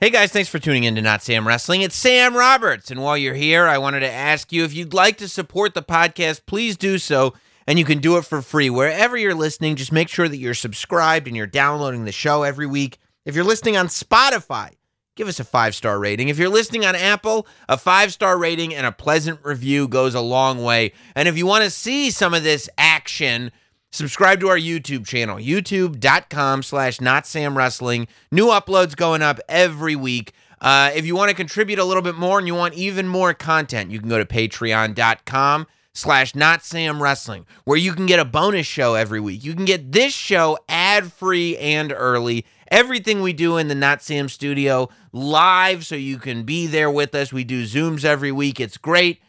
Hey guys, thanks for tuning in to Not Sam Wrestling. It's Sam Roberts. And while you're here, I wanted to ask you if you'd like to support the podcast, please do so. And you can do it for free. Wherever you're listening, just make sure that you're subscribed and you're downloading the show every week. If you're listening on Spotify, give us a five star rating. If you're listening on Apple, a five star rating and a pleasant review goes a long way. And if you want to see some of this action, subscribe to our YouTube channel, youtube.com slash not Sam Wrestling. New uploads going up every week. Uh, if you want to contribute a little bit more and you want even more content, you can go to patreon.com slash not Sam Wrestling, where you can get a bonus show every week. You can get this show ad free and early. Everything we do in the Not Sam studio live, so you can be there with us. We do Zooms every week. It's great.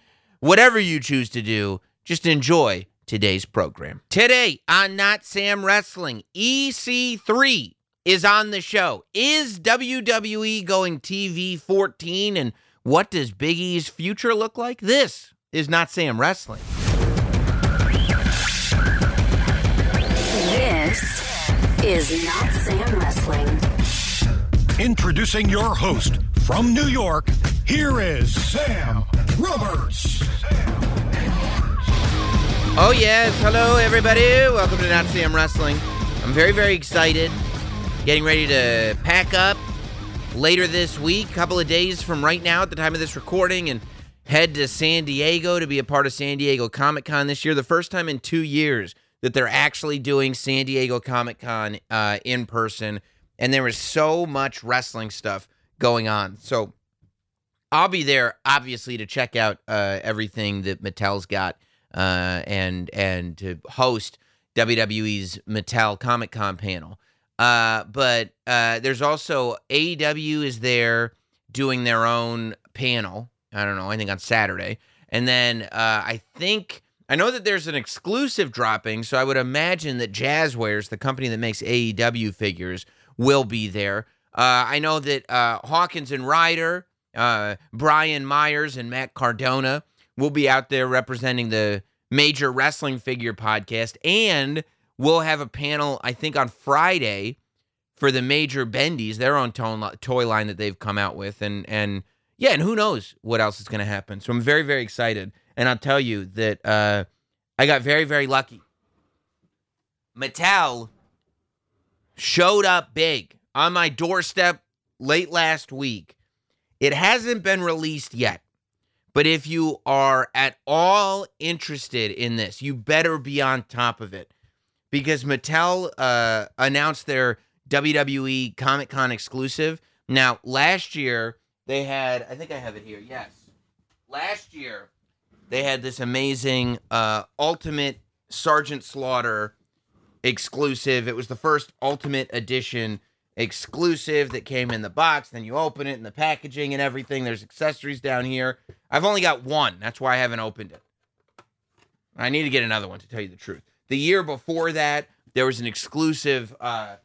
Whatever you choose to do, just enjoy today's program. Today on Not Sam Wrestling, EC3 is on the show. Is WWE going TV 14? And what does Big E's future look like? This is Not Sam Wrestling. This is Not Sam Wrestling. Introducing your host from New York, here is Sam Roberts. Oh, yes. Hello, everybody. Welcome to Not Wrestling. I'm very, very excited. Getting ready to pack up later this week, a couple of days from right now at the time of this recording, and head to San Diego to be a part of San Diego Comic Con this year. The first time in two years that they're actually doing San Diego Comic Con uh, in person. And there is so much wrestling stuff going on. So I'll be there, obviously, to check out uh, everything that Mattel's got uh, and and to host WWE's Mattel Comic Con panel. Uh, but uh, there's also AEW is there doing their own panel. I don't know. I think on Saturday, and then uh, I think I know that there's an exclusive dropping. So I would imagine that Jazwares, the company that makes AEW figures, will be there. Uh, I know that uh, Hawkins and Ryder, uh, Brian Myers and Matt Cardona will be out there representing the Major Wrestling Figure podcast, and we'll have a panel I think on Friday for the Major Bendies, their own toy line that they've come out with, and and yeah, and who knows what else is going to happen. So I'm very very excited, and I'll tell you that uh, I got very very lucky. Mattel showed up big on my doorstep late last week. It hasn't been released yet. But if you are at all interested in this, you better be on top of it because Mattel uh, announced their WWE Comic Con exclusive. Now, last year they had, I think I have it here. Yes. Last year they had this amazing uh, Ultimate Sergeant Slaughter exclusive. It was the first Ultimate Edition exclusive that came in the box. Then you open it and the packaging and everything. There's accessories down here. I've only got one. That's why I haven't opened it. I need to get another one to tell you the truth. The year before that, there was an exclusive uh,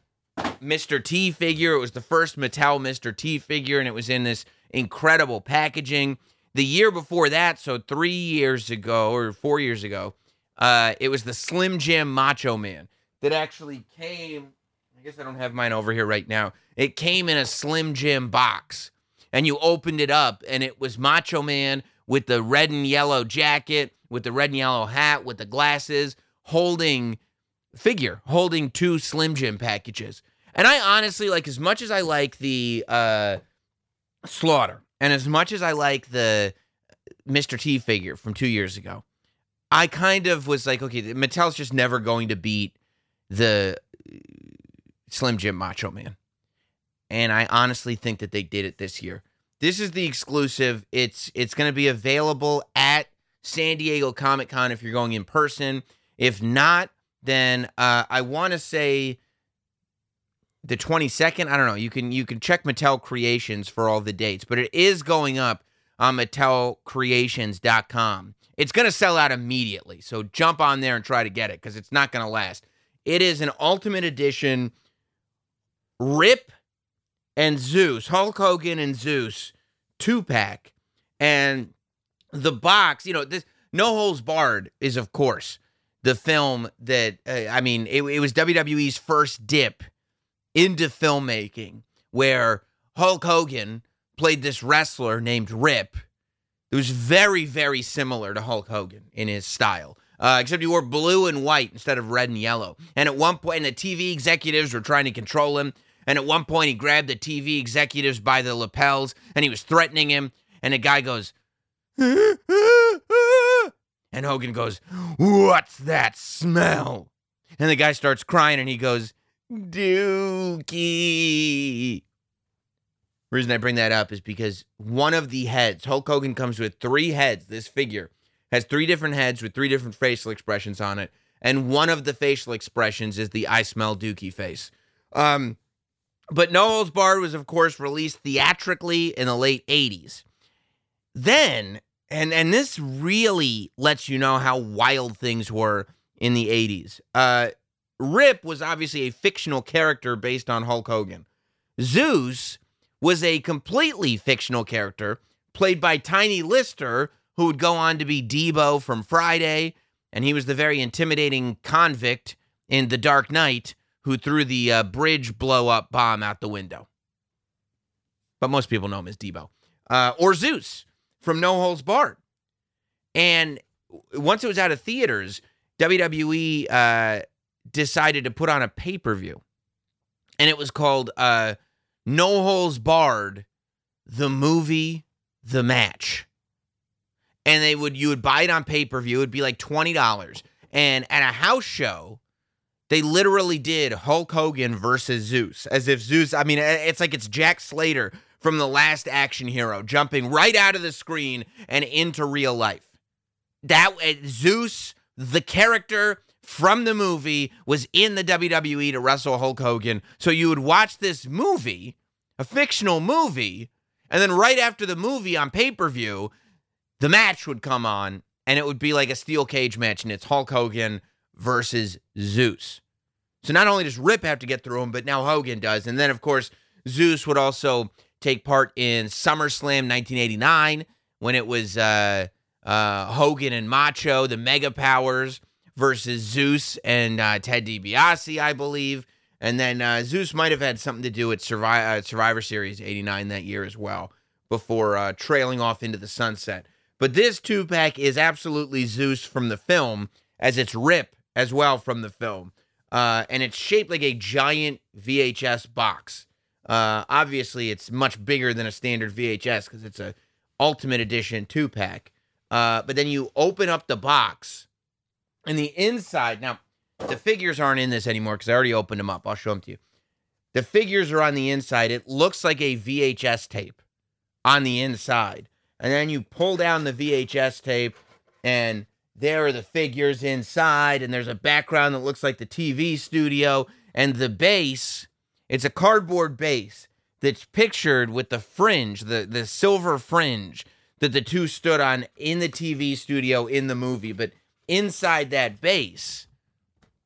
Mr. T figure. It was the first Mattel Mr. T figure, and it was in this incredible packaging. The year before that, so three years ago or four years ago, uh, it was the Slim Jim Macho Man that actually came guess I don't have mine over here right now. It came in a Slim Jim box, and you opened it up, and it was Macho Man with the red and yellow jacket, with the red and yellow hat, with the glasses, holding figure, holding two Slim Jim packages. And I honestly like as much as I like the uh, Slaughter, and as much as I like the Mr. T figure from two years ago, I kind of was like, okay, Mattel's just never going to beat the Slim Jim Macho Man. And I honestly think that they did it this year. This is the exclusive. It's it's going to be available at San Diego Comic Con if you're going in person. If not, then uh, I want to say the 22nd. I don't know. You can you can check Mattel Creations for all the dates, but it is going up on MattelCreations.com. It's going to sell out immediately, so jump on there and try to get it because it's not going to last. It is an Ultimate Edition Rip and Zeus, Hulk Hogan and Zeus, two pack. And the box, you know, this No Holds Barred is, of course, the film that, uh, I mean, it, it was WWE's first dip into filmmaking where Hulk Hogan played this wrestler named Rip. Was very, very similar to Hulk Hogan in his style. Uh, except he wore blue and white instead of red and yellow. And at one point, and the TV executives were trying to control him. And at one point, he grabbed the TV executives by the lapels and he was threatening him. And the guy goes, and Hogan goes, What's that smell? And the guy starts crying and he goes, Dookie. Reason I bring that up is because one of the heads, Hulk Hogan comes with three heads. This figure has three different heads with three different facial expressions on it. And one of the facial expressions is the I smell Dookie face. Um, but No Holds Barred was, of course, released theatrically in the late 80s. Then, and and this really lets you know how wild things were in the 80s. Uh, Rip was obviously a fictional character based on Hulk Hogan. Zeus was a completely fictional character played by Tiny Lister, who would go on to be Debo from Friday, and he was the very intimidating convict in The Dark Knight who threw the uh, bridge blow up bomb out the window. But most people know him as Debo. Uh, or Zeus from No Holds Barred. And once it was out of theaters, WWE uh, decided to put on a pay per view. And it was called uh, No Holds Barred, the movie, the match. And they would you would buy it on pay per view. It'd be like twenty dollars. And at a house show, they literally did Hulk Hogan versus Zeus, as if Zeus. I mean, it's like it's Jack Slater from the last action hero jumping right out of the screen and into real life. That uh, Zeus, the character from the movie, was in the WWE to wrestle Hulk Hogan. So you would watch this movie, a fictional movie, and then right after the movie on pay per view, the match would come on, and it would be like a steel cage match, and it's Hulk Hogan versus Zeus. So not only does Rip have to get through him, but now Hogan does. And then, of course, Zeus would also take part in SummerSlam 1989 when it was uh, uh, Hogan and Macho, the Mega Powers, versus Zeus and uh, Ted DiBiase, I believe. And then uh, Zeus might have had something to do with Survivor, uh, Survivor Series 89 that year as well, before uh, trailing off into the sunset. But this two pack is absolutely Zeus from the film, as it's Rip as well from the film. Uh, and it's shaped like a giant VHS box. Uh, obviously, it's much bigger than a standard VHS because it's a Ultimate Edition two pack. Uh, but then you open up the box, and the inside. Now, the figures aren't in this anymore because I already opened them up. I'll show them to you. The figures are on the inside. It looks like a VHS tape on the inside, and then you pull down the VHS tape, and there are the figures inside, and there's a background that looks like the TV studio, and the base, it's a cardboard base that's pictured with the fringe, the, the silver fringe that the two stood on in the TV studio in the movie. But inside that base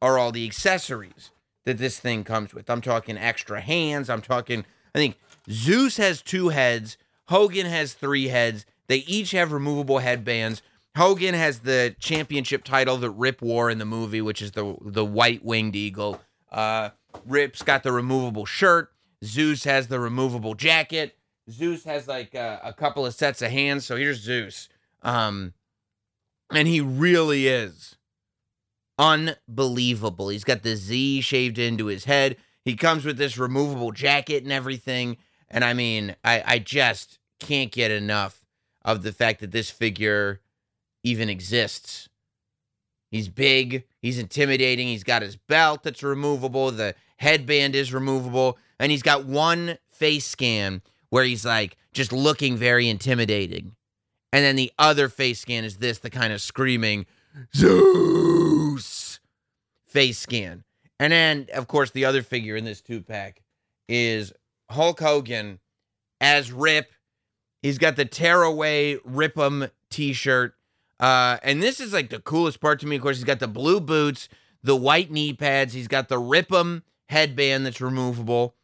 are all the accessories that this thing comes with. I'm talking extra hands. I'm talking, I think Zeus has two heads, Hogan has three heads. They each have removable headbands. Hogan has the championship title that Rip wore in the movie, which is the the white winged eagle. Uh, Rip's got the removable shirt. Zeus has the removable jacket. Zeus has like a, a couple of sets of hands. So here's Zeus, um, and he really is unbelievable. He's got the Z shaved into his head. He comes with this removable jacket and everything. And I mean, I, I just can't get enough of the fact that this figure even exists. He's big, he's intimidating, he's got his belt that's removable, the headband is removable, and he's got one face scan where he's like just looking very intimidating. And then the other face scan is this, the kind of screaming Zeus face scan. And then, of course, the other figure in this two pack is Hulk Hogan as Rip. He's got the tearaway Rip 'em t shirt uh, and this is like the coolest part to me. Of course, he's got the blue boots, the white knee pads. He's got the Rip'em headband that's removable.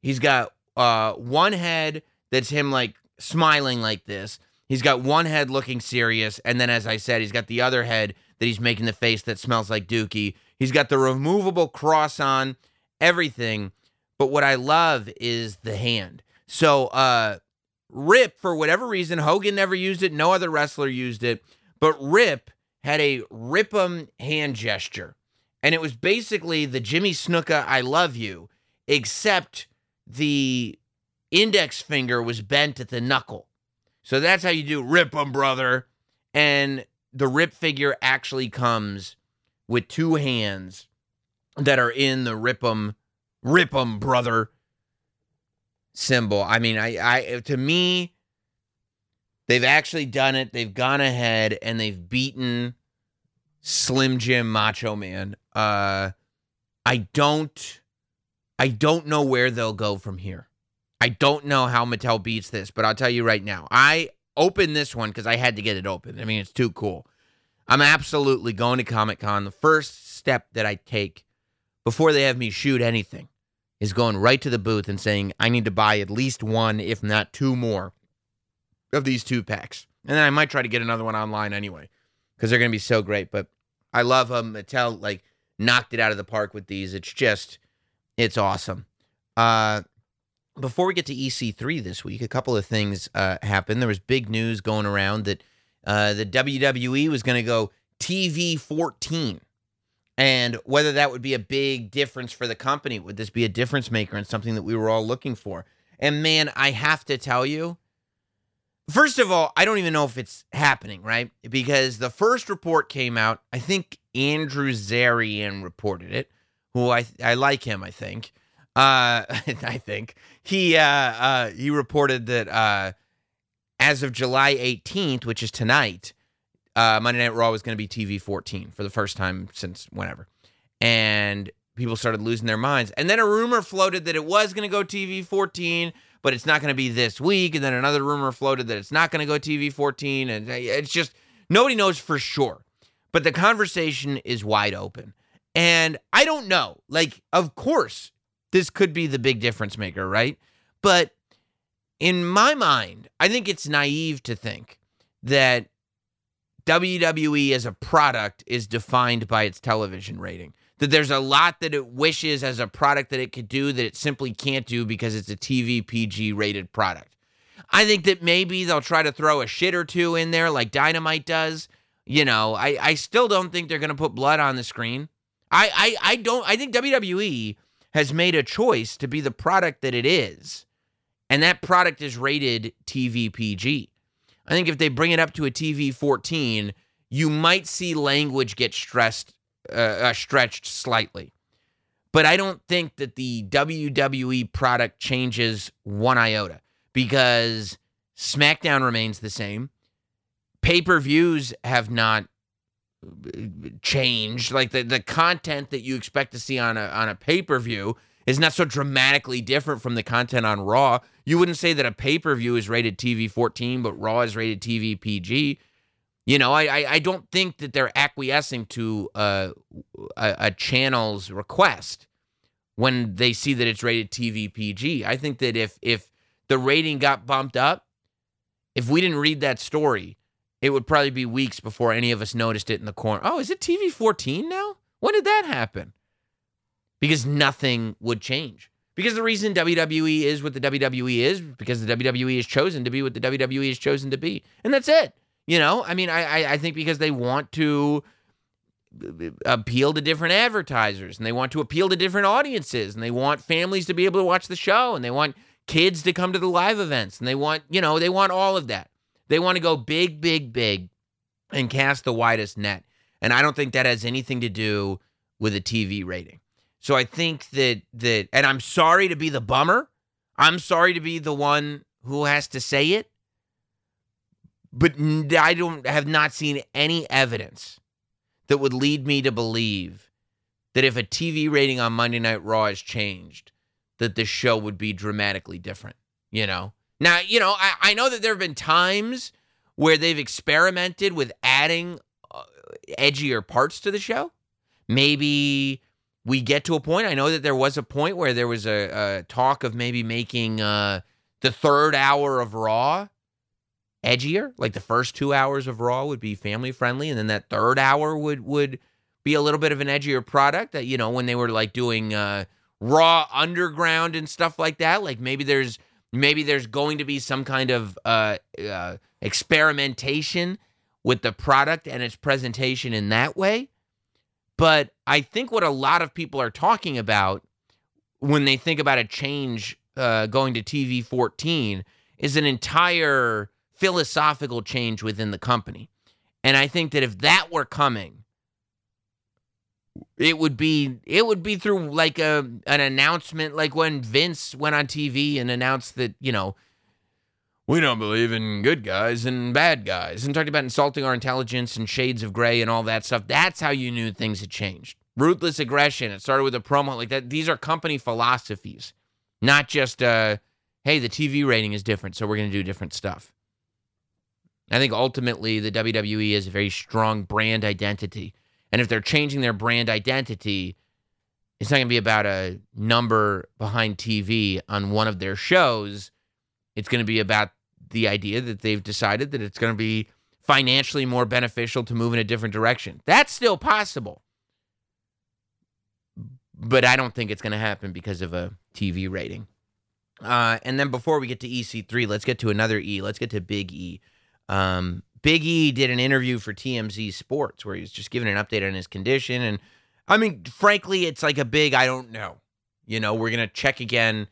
He's got uh, one head that's him like smiling like this. He's got one head looking serious, and then, as I said, he's got the other head that he's making the face that smells like Dookie. He's got the removable cross on, everything. But what I love is the hand. So, uh, Rip, for whatever reason, Hogan never used it. No other wrestler used it. But Rip had a Rip'em hand gesture. And it was basically the Jimmy Snuka, I love you, except the index finger was bent at the knuckle. So that's how you do Rip'em, brother. And the Rip figure actually comes with two hands that are in the Rip'em, Rip'em, brother symbol. I mean, I, I, to me, they've actually done it. They've gone ahead and they've beaten Slim Jim Macho Man. Uh, I don't, I don't know where they'll go from here. I don't know how Mattel beats this, but I'll tell you right now. I opened this one because I had to get it open. I mean, it's too cool. I'm absolutely going to Comic Con. The first step that I take before they have me shoot anything is going right to the booth and saying, I need to buy at least one, if not two more of these two packs. And then I might try to get another one online anyway because they're going to be so great. But I love them. Mattel, like, knocked it out of the park with these. It's just, it's awesome. Uh, before we get to EC3 this week, a couple of things uh, happened. There was big news going around that uh, the WWE was going to go TV 14. And whether that would be a big difference for the company, would this be a difference maker and something that we were all looking for? And man, I have to tell you, first of all, I don't even know if it's happening, right? Because the first report came out, I think Andrew Zarian reported it, who I I like him, I think. Uh, I think he uh, uh, he reported that uh, as of July 18th, which is tonight, uh, Monday Night Raw was going to be TV 14 for the first time since whenever, and people started losing their minds. And then a rumor floated that it was going to go TV 14, but it's not going to be this week. And then another rumor floated that it's not going to go TV 14, and uh, it's just nobody knows for sure. But the conversation is wide open. And I don't know. Like, of course, this could be the big difference maker, right? But in my mind, I think it's naive to think that WWE as a product is defined by its television rating. That there's a lot that it wishes as a product that it could do that it simply can't do because it's a TV PG rated product. I think that maybe they'll try to throw a shit or two in there like Dynamite does. You know, I, I still don't think they're going to put blood on the screen. I, I, I don't, I think WWE has made a choice to be the product that it is. And that product is rated TV PG. I think if they bring it up to a TV 14, you might see language get stressed, uh, uh, stretched slightly. But I don't think that the WWE product changes one iota because SmackDown remains the same. Pay per views have not uh, changed. Like the, the content that you expect to see on a on a pay per view is not so dramatically different from the content on Raw. You wouldn't say that a pay per view is rated TV 14, but Raw is rated TV PG. You know, I, I, I don't think that they're acquiescing to uh, a, a channel's request when they see that it's rated TV PG. I think that if if the rating got bumped up, if we didn't read that story, it would probably be weeks before any of us noticed it in the corner. Oh, is it TV 14 now? When did that happen? Because nothing would change. Because the reason WWE is what the WWE is because the WWE is chosen to be what the WWE is chosen to be, and that's it. You know, I mean, I I think because they want to uh, appeal to different advertisers and they want to appeal to different audiences and they want families to be able to watch the show and they want kids to come to the live events and they want you know they want all of that. They want to go big, big, big, and cast the widest net. And I don't think that has anything to do with a TV rating. So I think that that and I'm sorry to be the bummer. I'm sorry to be the one who has to say it. But I don't have not seen any evidence that would lead me to believe that if a TV rating on Monday Night Raw has changed, that the show would be dramatically different, you know? Now, you know, I, I know that there have been times where they've experimented with adding uh, edgier parts to the show. Maybe we get to a point. I know that there was a point where there was a, a talk of maybe making uh, the third hour of Raw edgier. Like the first two hours of Raw would be family friendly, and then that third hour would would be a little bit of an edgier product. That you know when they were like doing uh, Raw Underground and stuff like that. Like maybe there's Maybe there's going to be some kind of uh, uh, experimentation with the product and its presentation in that way. But I think what a lot of people are talking about when they think about a change uh, going to TV 14 is an entire philosophical change within the company. And I think that if that were coming, it would be it would be through like a an announcement like when Vince went on TV and announced that, you know, we don't believe in good guys and bad guys and talked about insulting our intelligence and shades of gray and all that stuff. That's how you knew things had changed. Ruthless aggression. It started with a promo like that. These are company philosophies, not just uh hey, the TV rating is different, so we're going to do different stuff. I think ultimately the WWE is a very strong brand identity. And if they're changing their brand identity, it's not going to be about a number behind TV on one of their shows. It's going to be about the idea that they've decided that it's going to be financially more beneficial to move in a different direction. That's still possible. But I don't think it's going to happen because of a TV rating. Uh, and then before we get to EC3, let's get to another E. Let's get to Big E. Um, Big E did an interview for TMZ Sports where he was just giving an update on his condition. And I mean, frankly, it's like a big I don't know. You know, we're going to check again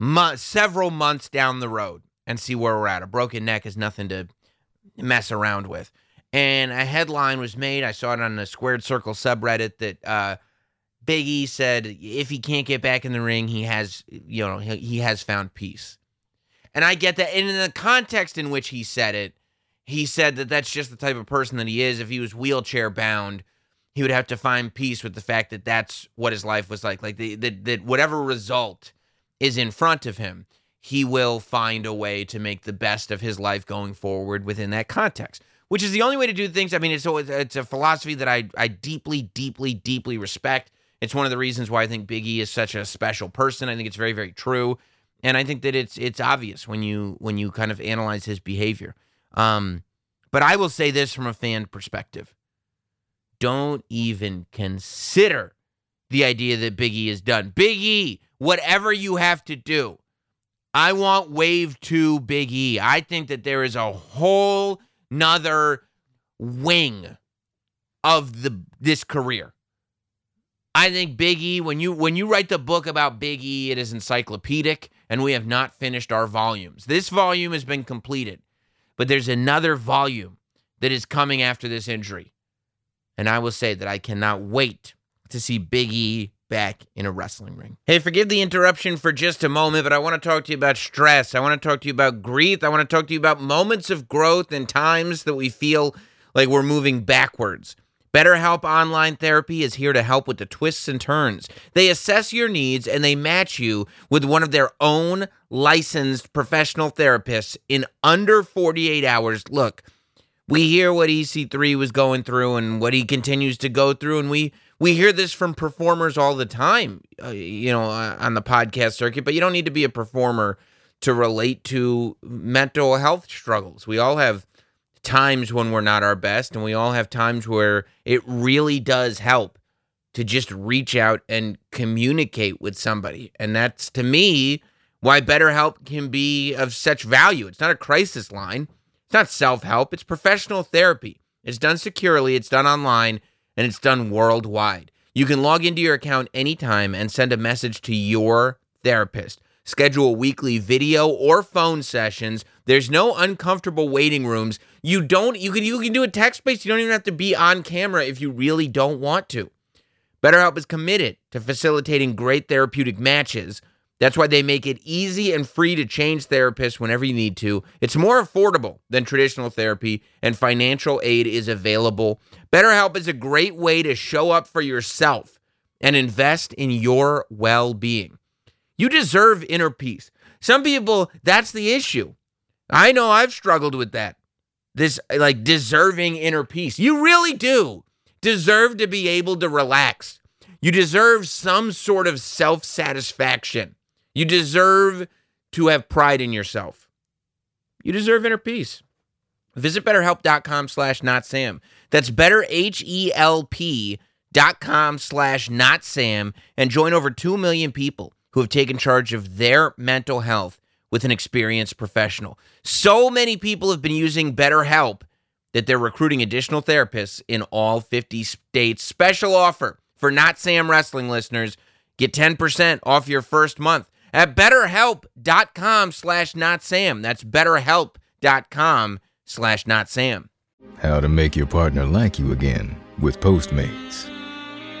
mo- several months down the road and see where we're at. A broken neck is nothing to mess around with. And a headline was made. I saw it on the Squared Circle subreddit that uh, Big E said if he can't get back in the ring, he has, you know, he, he has found peace. And I get that. And in the context in which he said it, he said that that's just the type of person that he is. If he was wheelchair bound, he would have to find peace with the fact that that's what his life was like. Like the, that, that whatever result is in front of him, he will find a way to make the best of his life going forward within that context. Which is the only way to do things. I mean, it's it's a philosophy that I I deeply, deeply, deeply respect. It's one of the reasons why I think Big E is such a special person. I think it's very, very true, and I think that it's it's obvious when you when you kind of analyze his behavior. Um, but I will say this from a fan perspective: don't even consider the idea that Big E is done. Big E, whatever you have to do, I want Wave Two Big E. I think that there is a whole nother wing of the this career. I think Big E, when you when you write the book about Big E, it is encyclopedic, and we have not finished our volumes. This volume has been completed, but there's another volume that is coming after this injury. And I will say that I cannot wait to see Big E back in a wrestling ring. Hey, forgive the interruption for just a moment, but I want to talk to you about stress. I want to talk to you about grief. I want to talk to you about moments of growth and times that we feel like we're moving backwards. BetterHelp Online Therapy is here to help with the twists and turns. They assess your needs and they match you with one of their own licensed professional therapists in under 48 hours. Look, we hear what EC3 was going through and what he continues to go through, and we we hear this from performers all the time, uh, you know, uh, on the podcast circuit. But you don't need to be a performer to relate to mental health struggles. We all have times when we're not our best, and we all have times where it really does help to just reach out and communicate with somebody. And that's to me why BetterHelp can be of such value. It's not a crisis line, it's not self help, it's professional therapy. It's done securely, it's done online, and it's done worldwide. You can log into your account anytime and send a message to your therapist. Schedule weekly video or phone sessions. There's no uncomfortable waiting rooms. You don't you can you can do a text based. You don't even have to be on camera if you really don't want to. BetterHelp is committed to facilitating great therapeutic matches. That's why they make it easy and free to change therapists whenever you need to. It's more affordable than traditional therapy, and financial aid is available. BetterHelp is a great way to show up for yourself and invest in your well being. You deserve inner peace. Some people, that's the issue. I know I've struggled with that. This, like, deserving inner peace. You really do deserve to be able to relax. You deserve some sort of self satisfaction. You deserve to have pride in yourself. You deserve inner peace. Visit betterhelp.com slash not Sam. That's better H-E-L-P dot com slash not Sam and join over 2 million people who have taken charge of their mental health with an experienced professional. So many people have been using BetterHelp that they're recruiting additional therapists in all 50 states. Special offer for Not Sam Wrestling listeners. Get 10% off your first month at betterhelp.com slash not Sam. That's betterhelp.com slash not Sam. How to make your partner like you again with Postmates.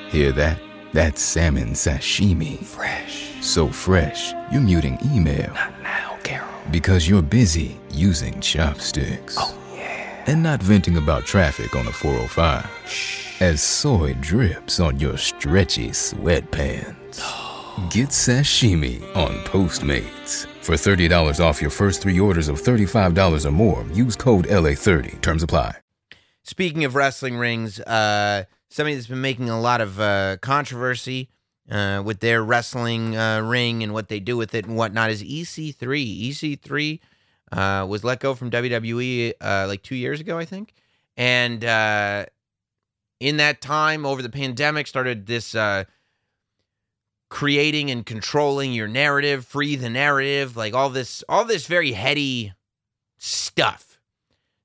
Hear that? That's salmon sashimi. Fresh. So fresh, you're muting email. Not now, Carol. Because you're busy using chopsticks. Oh, yeah. And not venting about traffic on the 405. Shh. As soy drips on your stretchy sweatpants. Oh. Get sashimi on Postmates. For $30 off your first three orders of $35 or more, use code LA30. Terms apply. Speaking of wrestling rings, uh, somebody that's been making a lot of uh, controversy uh, with their wrestling uh, ring and what they do with it and whatnot is EC3. EC3 uh, was let go from WWE uh, like two years ago, I think. And uh, in that time, over the pandemic, started this uh, creating and controlling your narrative, free the narrative, like all this, all this very heady stuff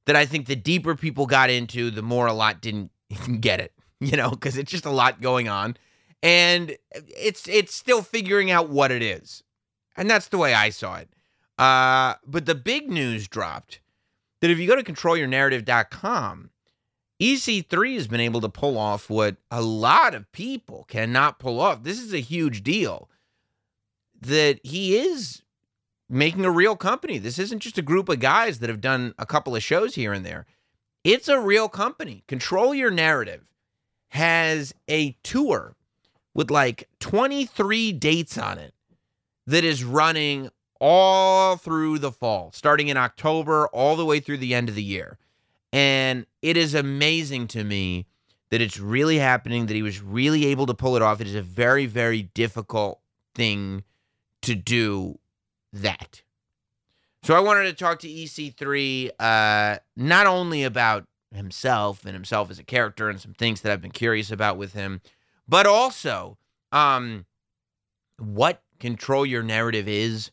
that I think the deeper people got into, the more a lot didn't get it, you know, because it's just a lot going on. And it's it's still figuring out what it is. And that's the way I saw it. Uh, but the big news dropped that if you go to controlyournarrative.com, EC3 has been able to pull off what a lot of people cannot pull off. This is a huge deal that he is making a real company. This isn't just a group of guys that have done a couple of shows here and there. It's a real company. Control Your Narrative has a tour with like 23 dates on it that is running all through the fall, starting in October all the way through the end of the year. And it is amazing to me that it's really happening, that he was really able to pull it off. It is a very, very difficult thing to do that. So I wanted to talk to EC3 uh, not only about himself and himself as a character and some things that I've been curious about with him, but also um, what control your narrative is.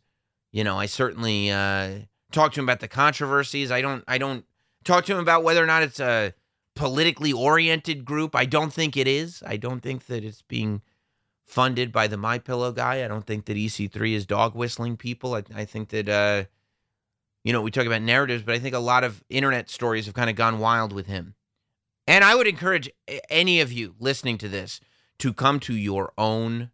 You know, I certainly uh, talk to him about the controversies. I don't. I don't talk to him about whether or not it's a politically oriented group. I don't think it is. I don't think that it's being funded by the My Pillow guy. I don't think that EC3 is dog whistling people. I, I think that uh, you know we talk about narratives, but I think a lot of internet stories have kind of gone wild with him. And I would encourage any of you listening to this to come to your own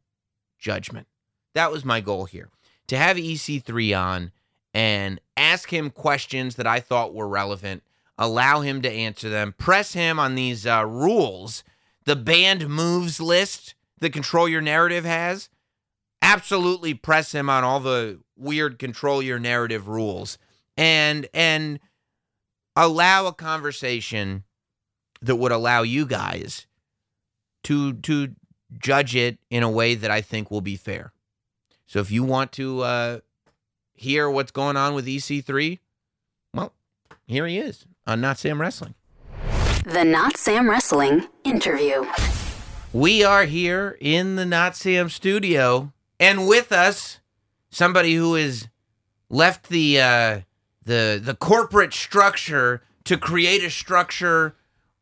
judgment. That was my goal here to have EC3 on and ask him questions that I thought were relevant, allow him to answer them, press him on these uh, rules, the banned moves list that Control Your Narrative has. Absolutely press him on all the weird Control Your Narrative rules and and allow a conversation that would allow you guys to to judge it in a way that I think will be fair. So if you want to uh, hear what's going on with EC3, well, here he is on Not Sam Wrestling. The Not Sam Wrestling interview. We are here in the Not Sam studio, and with us, somebody who has left the uh, the the corporate structure to create a structure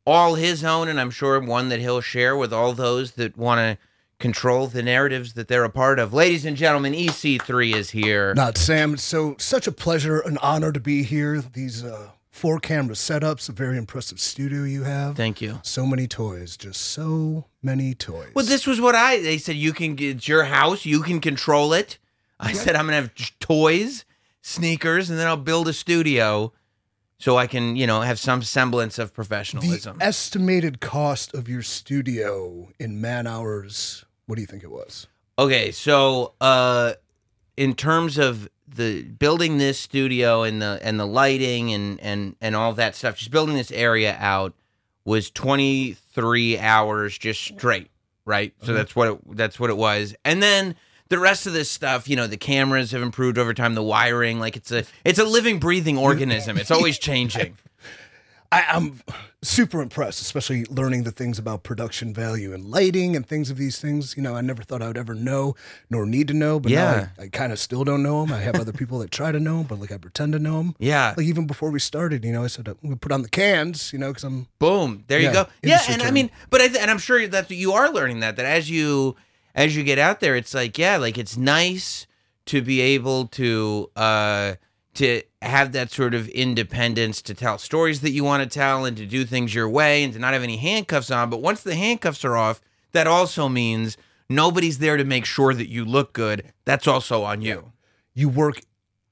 all his own, and I'm sure one that he'll share with all those that want to control the narratives that they're a part of. Ladies and gentlemen, EC3 is here. Not Sam. So such a pleasure, an honor to be here. These uh, four camera setups, a very impressive studio you have. Thank you. So many toys, just so many toys. Well, this was what I. They said you can. It's your house. You can control it. I said I'm gonna have toys, sneakers, and then I'll build a studio. So I can, you know, have some semblance of the professionalism. estimated cost of your studio in man hours. What do you think it was? Okay, so uh in terms of the building this studio and the and the lighting and and and all that stuff, just building this area out was 23 hours just straight, right? So mm-hmm. that's what it that's what it was. And then the rest of this stuff, you know, the cameras have improved over time, the wiring, like it's a it's a living breathing organism. It's always changing. I, I'm super impressed, especially learning the things about production value and lighting and things of these things. You know, I never thought I would ever know nor need to know, but Yeah. I, I kind of still don't know them. I have other people that try to know them, but like I pretend to know them. Yeah. Like even before we started, you know, I said, to put on the cans, you know, because I'm, Boom. There you go. Yeah, and I mean, but I th- and I'm sure that you are learning that that as you as you get out there, it's like yeah, like it's nice to be able to uh to have that sort of independence to tell stories that you want to tell and to do things your way and to not have any handcuffs on. But once the handcuffs are off, that also means nobody's there to make sure that you look good. That's also on you. you work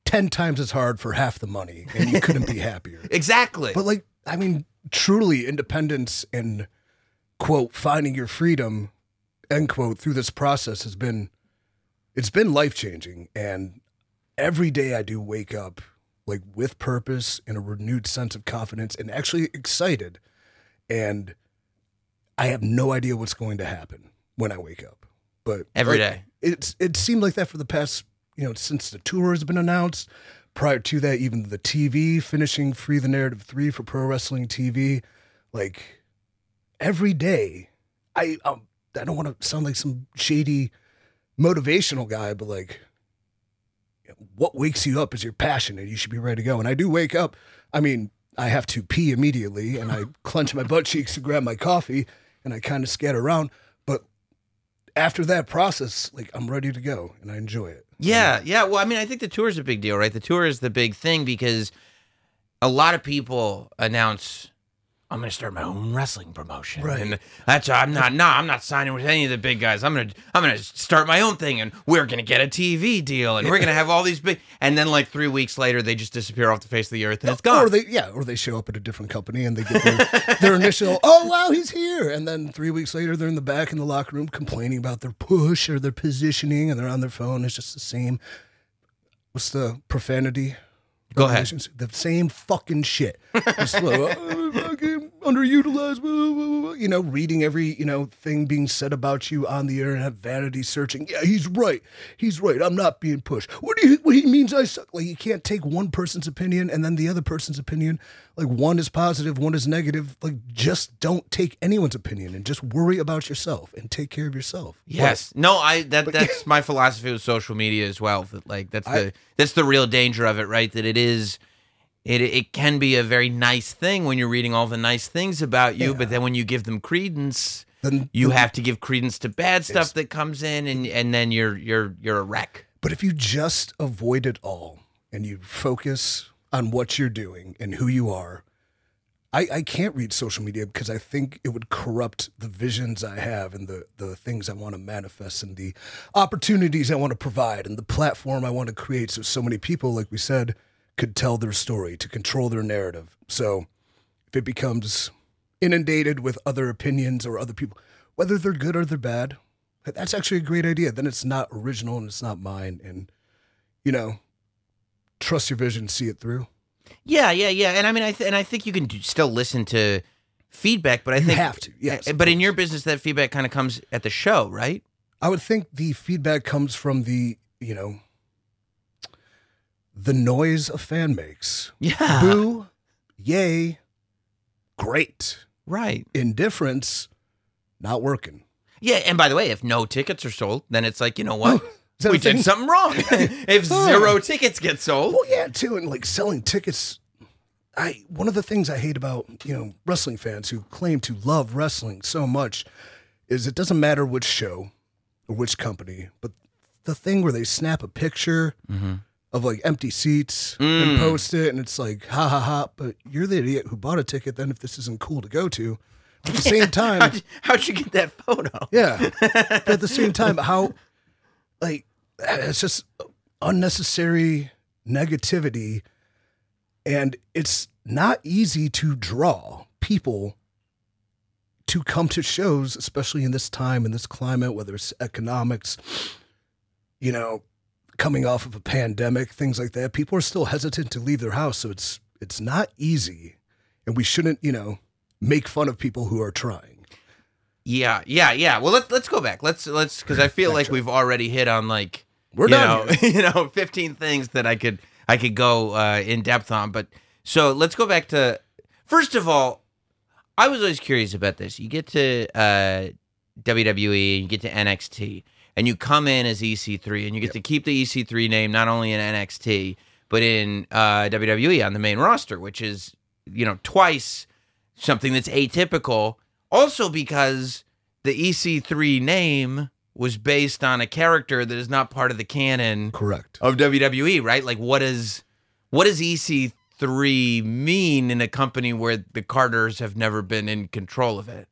10 times as hard for half the money and you couldn't be happier. Exactly. But like, I mean, truly independence and quote finding your freedom end quote through this process has been it's been life changing and every day I do wake up like with purpose and a renewed sense of confidence and actually excited and I have no idea what's going to happen when I wake up. But Every like, day. It's it seemed like that for the past, you know, since the tour has been announced. Prior to that, even the TV finishing Free the Narrative 3 for Pro Wrestling TV. Like every day, I um, I don't want to sound like some shady motivational guy, but like what wakes you up is your passion and you should be ready to go. And I do wake up. I mean, I have to pee immediately and I clench my butt cheeks to grab my coffee and I kind of scatter around. But after that process, like I'm ready to go and I enjoy it. Yeah, yeah. Well, I mean, I think the tour is a big deal, right? The tour is the big thing because a lot of people announce, "I'm going to start my own wrestling promotion," Right. And that's I'm not. No, I'm not signing with any of the big guys. I'm gonna I'm gonna start my own thing, and we're gonna get a TV deal, and we're gonna have all these big. And then like three weeks later, they just disappear off the face of the earth, and it's gone. Or they, yeah, or they show up at a different company and they get their, their initial, oh wow, he's here, and then three weeks later they're in the back in the locker room complaining about their push or their positioning, and they're on their phone. It's just the same. What's the profanity? Go ahead. The same fucking shit. Just, uh, underutilized, you know, reading every, you know, thing being said about you on the internet, vanity searching. Yeah, he's right. He's right. I'm not being pushed. What do you, what he means I suck? Like, you can't take one person's opinion and then the other person's opinion. Like, one is positive, one is negative. Like, just don't take anyone's opinion and just worry about yourself and take care of yourself. Yes. No, I that that's my philosophy with social media as well. That like that's the that's the real danger of it, right? That it is it it can be a very nice thing when you're reading all the nice things about you, but then when you give them credence, Then you have to give credence to bad stuff that comes in and and then you're you're you're a wreck. But if you just avoid it all and you focus on what you're doing and who you are, I, I can't read social media because I think it would corrupt the visions I have and the, the things I want to manifest and the opportunities I want to provide and the platform I want to create. So, so many people, like we said, could tell their story to control their narrative. So, if it becomes inundated with other opinions or other people, whether they're good or they're bad, that's actually a great idea. Then it's not original and it's not mine. And, you know, trust your vision, see it through. Yeah, yeah, yeah. And I mean I th- and I think you can do, still listen to feedback, but I You think have to, yes, eh, of But in your business that feedback kind of comes at the show, right? I would think the feedback comes from the, you know, the noise a fan makes. Yeah. Boo, yay, great. Right. Indifference, not working. Yeah, and by the way, if no tickets are sold, then it's like, you know what? we did something wrong. if zero tickets get sold. Well, yeah, too, and like selling tickets. I one of the things I hate about you know wrestling fans who claim to love wrestling so much is it doesn't matter which show or which company, but the thing where they snap a picture mm-hmm. Of like empty seats and mm. post it, and it's like ha ha ha. But you're the idiot who bought a ticket. Then if this isn't cool to go to, at the same time, How'd, how'd you get that photo? yeah. but at the same time, how like it's just unnecessary negativity and it's not easy to draw people to come to shows, especially in this time, in this climate, whether it's economics, you know, coming off of a pandemic, things like that. People are still hesitant to leave their house. So it's it's not easy. And we shouldn't, you know, make fun of people who are trying. Yeah, yeah, yeah. Well, let's let's go back. Let's let's because I feel like we've already hit on like We're you done know you know fifteen things that I could I could go uh, in depth on. But so let's go back to first of all, I was always curious about this. You get to uh, WWE, you get to NXT, and you come in as EC3, and you get to keep the EC3 name not only in NXT but in uh, WWE on the main roster, which is you know twice something that's atypical. Also because the EC3 name was based on a character that is not part of the canon Correct. of WWE, right? Like what is what does EC3 mean in a company where the Carters have never been in control of it?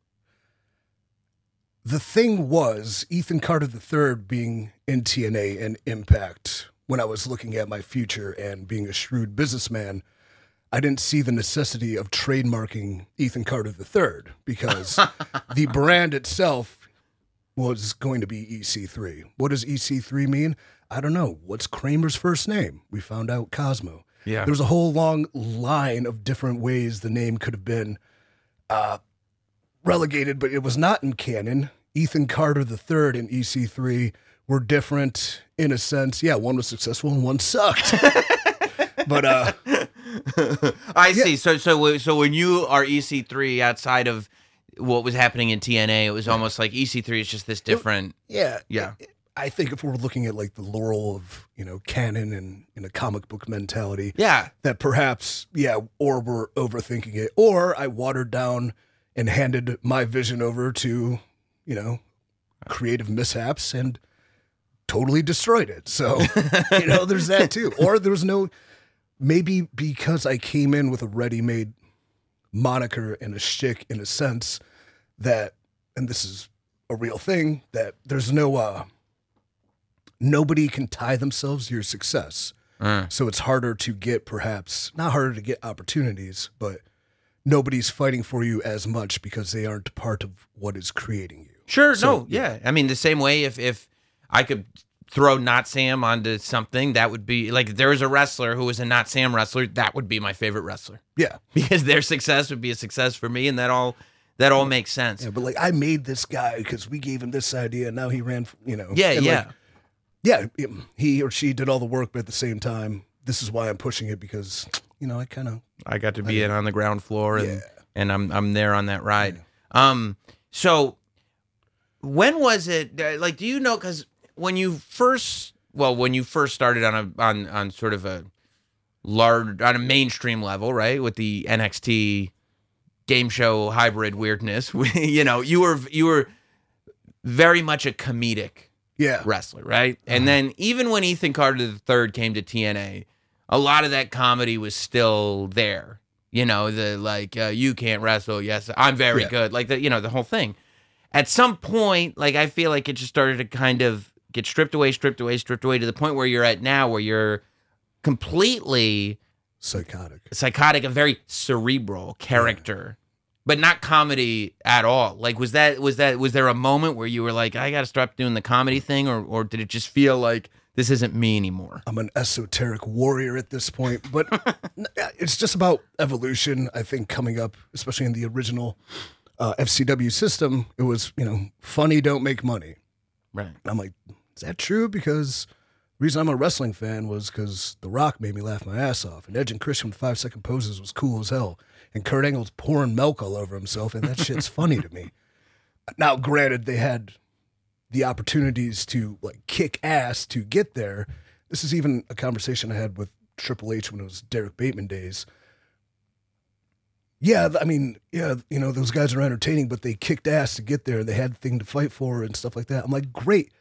The thing was, Ethan Carter III being in TNA and Impact, when I was looking at my future and being a shrewd businessman, I didn't see the necessity of trademarking Ethan Carter III because the brand itself was going to be EC3. What does EC3 mean? I don't know. What's Kramer's first name? We found out Cosmo. Yeah. There was a whole long line of different ways the name could have been uh, relegated, but it was not in canon. Ethan Carter III and EC3 were different in a sense. Yeah, one was successful and one sucked. but uh, I see. So so so when you are EC3 outside of what was happening in TNA, it was almost like EC3 is just this different. yeah, Yeah. I think if we're looking at like the laurel of you know canon and in a comic book mentality, Yeah. that perhaps yeah, or we're overthinking it, or I watered down and handed my vision over to you know creative mishaps and totally destroyed it. So you know, there's that too. Or there was no maybe because I came in with a ready-made moniker and a shtick in a sense that, and this is a real thing, that there's no uh nobody can tie themselves to your success. Uh, So it's harder to get perhaps not harder to get opportunities, but nobody's fighting for you as much because they aren't part of what is creating you. Sure. So, no. Yeah. I mean, the same way if if I could throw Not Sam onto something, that would be like if there was a wrestler who was a Not Sam wrestler, that would be my favorite wrestler Yeah. because their success would be a success for me, and that all that all makes sense. Yeah, but like I made this guy because we gave him this idea, and now he ran. You know. Yeah. yeah. like, yeah. he or she did all the work, but at the same time, this is why I'm pushing it because you know I kind of I got to be in on the ground floor and Yeah. and I'm I'm there on that ride. Um so when was it uh, like do you know cuz when you first well when you first started on a on on sort of a large on a mainstream level, right? With the NXT game show hybrid weirdness, you know, you were you were very much a comedic yeah wrestler, right? And then even when Ethan Carter III came to TNA, a lot of that comedy was still there. You know, the like uh, you can't wrestle, yes, I'm very Yeah. good, like the you know the whole thing. At some point, like I feel like it just started to kind of get stripped away, stripped away, stripped away to the point where you're at now, where you're completely psychotic. psychotic, a very cerebral character, but not comedy at all. Like, was that was that was there a moment where you were like, I got to stop doing the comedy thing, or or did it just feel like this isn't me anymore? I'm an esoteric warrior at this point, but it's just about evolution. I think coming up, especially in the original uh, FCW system, it was you know funny don't make money. Right. And I'm like, is that true? Because the reason I'm a wrestling fan was because The Rock made me laugh my ass off, and Edge and Christian with five second poses was cool as hell, and Kurt Angle's pouring milk all over himself, and that shit's funny to me. Now, granted, they had the opportunities to like kick ass to get there. This is even a conversation I had with Triple H when it was Derrick Bateman days. Yeah, I mean, yeah, you know, those guys are entertaining, but they kicked ass to get there. They had a thing to fight for and stuff like that. I'm like, great.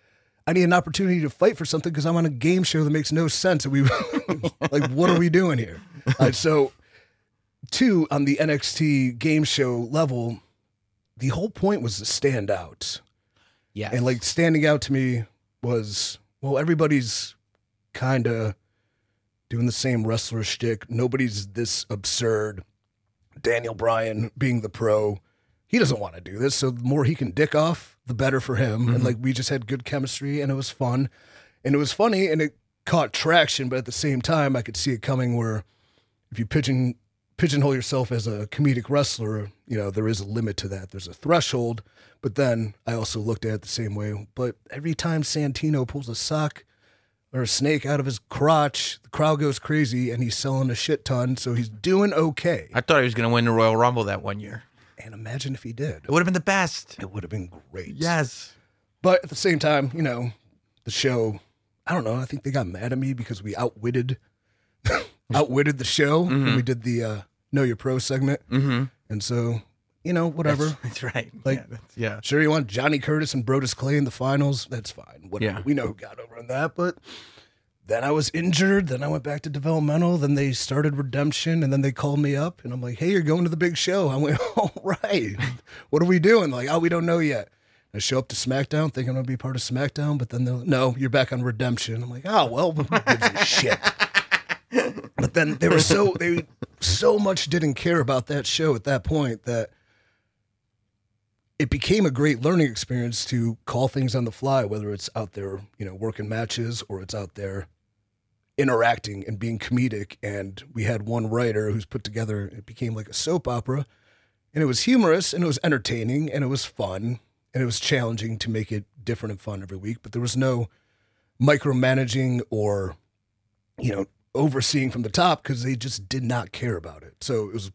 I need an opportunity to fight for something because I'm on a game show that makes no sense. And we like, what are we doing here? So, two on the NXT game show level, the whole point was to stand out. Yeah. And like standing out to me was, well, everybody's kind of doing the same wrestler shtick. Nobody's this absurd. Daniel Bryan being the pro, he doesn't want to do this. So the more he can dick off, the better for him. And mm-hmm. like we just had good chemistry and it was fun. And it was funny and it caught traction, but at the same time I could see it coming where if you pigeon pigeonhole yourself as a comedic wrestler, you know, there is a limit to that. There's a threshold. But then I also looked at it the same way. But every time Santino pulls a sock or a snake out of his crotch, the crowd goes crazy and he's selling a shit ton. So he's doing okay. I thought he was going to win the Royal Rumble that one year. And imagine if he did. It would have been the best. It would have been great. Yes. But at the same time, you know, the show, I don't know, I think they got mad at me because we outwitted outwitted the show when we did the uh Know Your Pro segment. Mm-hmm. And so, you know, whatever. That's, that's right. Like- yeah, that's- yeah. Sure, you want Johnny Curtis and Brodus Clay in the finals. That's fine. Whatever. Yeah. We know who got over on that. But then I was injured. Then I went back to developmental. Then they started redemption. And then they called me up. And I'm like, hey, you're going to the big show. I went, all right. What are we doing? Like, oh, we don't know yet. I show up to SmackDown thinking I'm going to be part of SmackDown. But then they're, no, you're back on redemption. I'm like, oh, well, who gives a shit? But then they were so, they so much didn't care about that show at that point that it became a great learning experience to call things on the fly, whether it's out there, you know, working matches or it's out there interacting and being comedic. And we had one writer who's put together, it became like a soap opera. And it was humorous and it was entertaining and it was fun and it was challenging to make it different and fun every week. But there was no micromanaging or, you know, overseeing from the top because they just did not care about it. So it was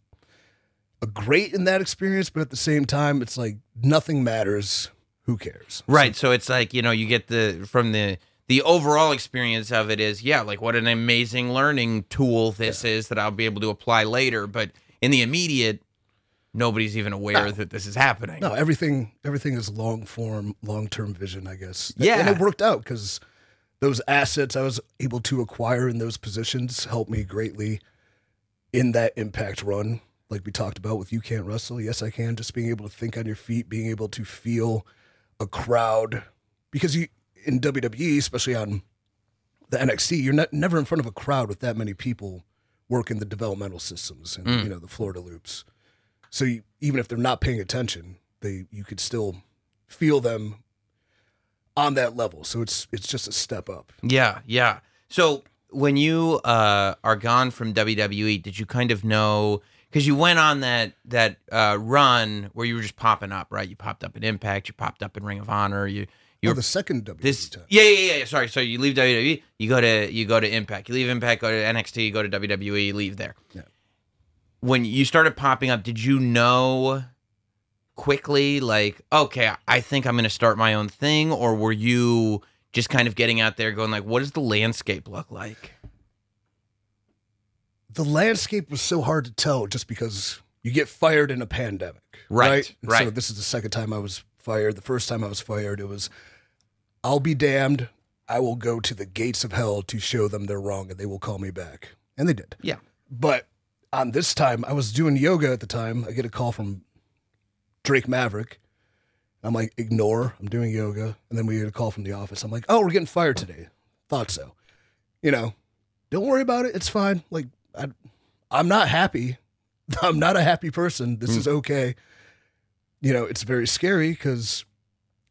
a great in that experience, but at the same time, it's like nothing matters. Who cares? Right. So it's like, you know, you get the from the the overall experience of it is, yeah, like what an amazing learning tool this is that I'll be able to apply later. But in the immediate, nobody's even aware ah. that this is happening. No, everything everything is long form, long term vision, I guess. Yeah. and it worked out because those assets I was able to acquire in those positions helped me greatly in that impact run. Like we talked about with you can't wrestle. Yes, I can. Just being able to think on your feet, being able to feel a crowd because you in WWE, especially on the NXT, you're not, never in front of a crowd with that many people working the developmental systems and mm. you know the Florida loops. So you, even if they're not paying attention, they you could still feel them on that level. So it's it's just a step up. Yeah, yeah. So when you uh, are gone from WWE, did you kind of know? Because you went on that that uh, run where you were just popping up, right? You popped up in Impact, you popped up in Ring of Honor, you you Oh, the second WWE this time. yeah, yeah yeah yeah sorry so you leave WWE you go to you go to Impact you leave Impact go to NXT you go to WWE leave there Yeah. when you started popping up did you know quickly like okay I think I'm gonna start my own thing or were you just kind of getting out there going like what does the landscape look like The landscape was so hard to tell just because you get fired in a pandemic, Right, right? And So this is the second time I was fired. The first time I was fired, it was, "I'll be damned. I will go to the gates of hell to show them they're wrong, and they will call me back." And they did. yeah But on this time, I was doing yoga at the time. I get a call from Drake Maverick. I'm like, ignore. I'm doing yoga. And then we get a call from the office. I'm like, oh, we're getting fired today. Thought so. You know, don't worry about it. It's fine. Like, I, I'm not happy. I'm not a happy person. This is hmm. okay. You know, it's very scary because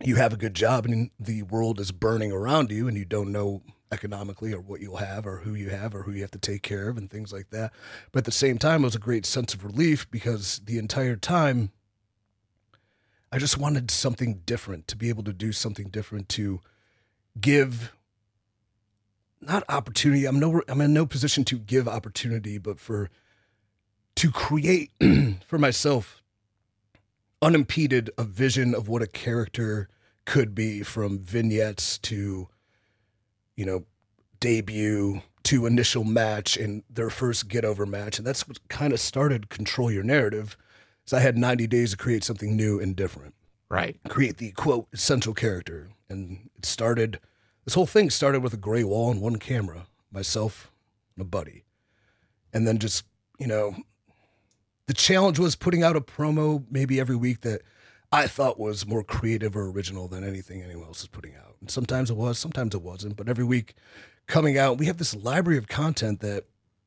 you have a good job and the world is burning around you and you don't know economically or what you'll have or who you have or who you have to take care of and things like that. But at the same time, it was a great sense of relief because the entire time I just wanted something different to be able to do something different to give not opportunity. I'm no I'm in no position to give opportunity, but for to create for myself unimpeded a vision of what a character could be from vignettes to you know debut to initial match and their first get over match and that's what kind of started control your narrative so i had 90 days to create something new and different. Right. Create the quote essential character. And it started this whole thing started with a gray wall and one camera myself and a buddy. And then just you know the challenge was putting out a promo maybe every week that i thought was more creative or original than anything anyone else is putting out. And sometimes it was sometimes it wasn't. But every week coming out we have this library of content that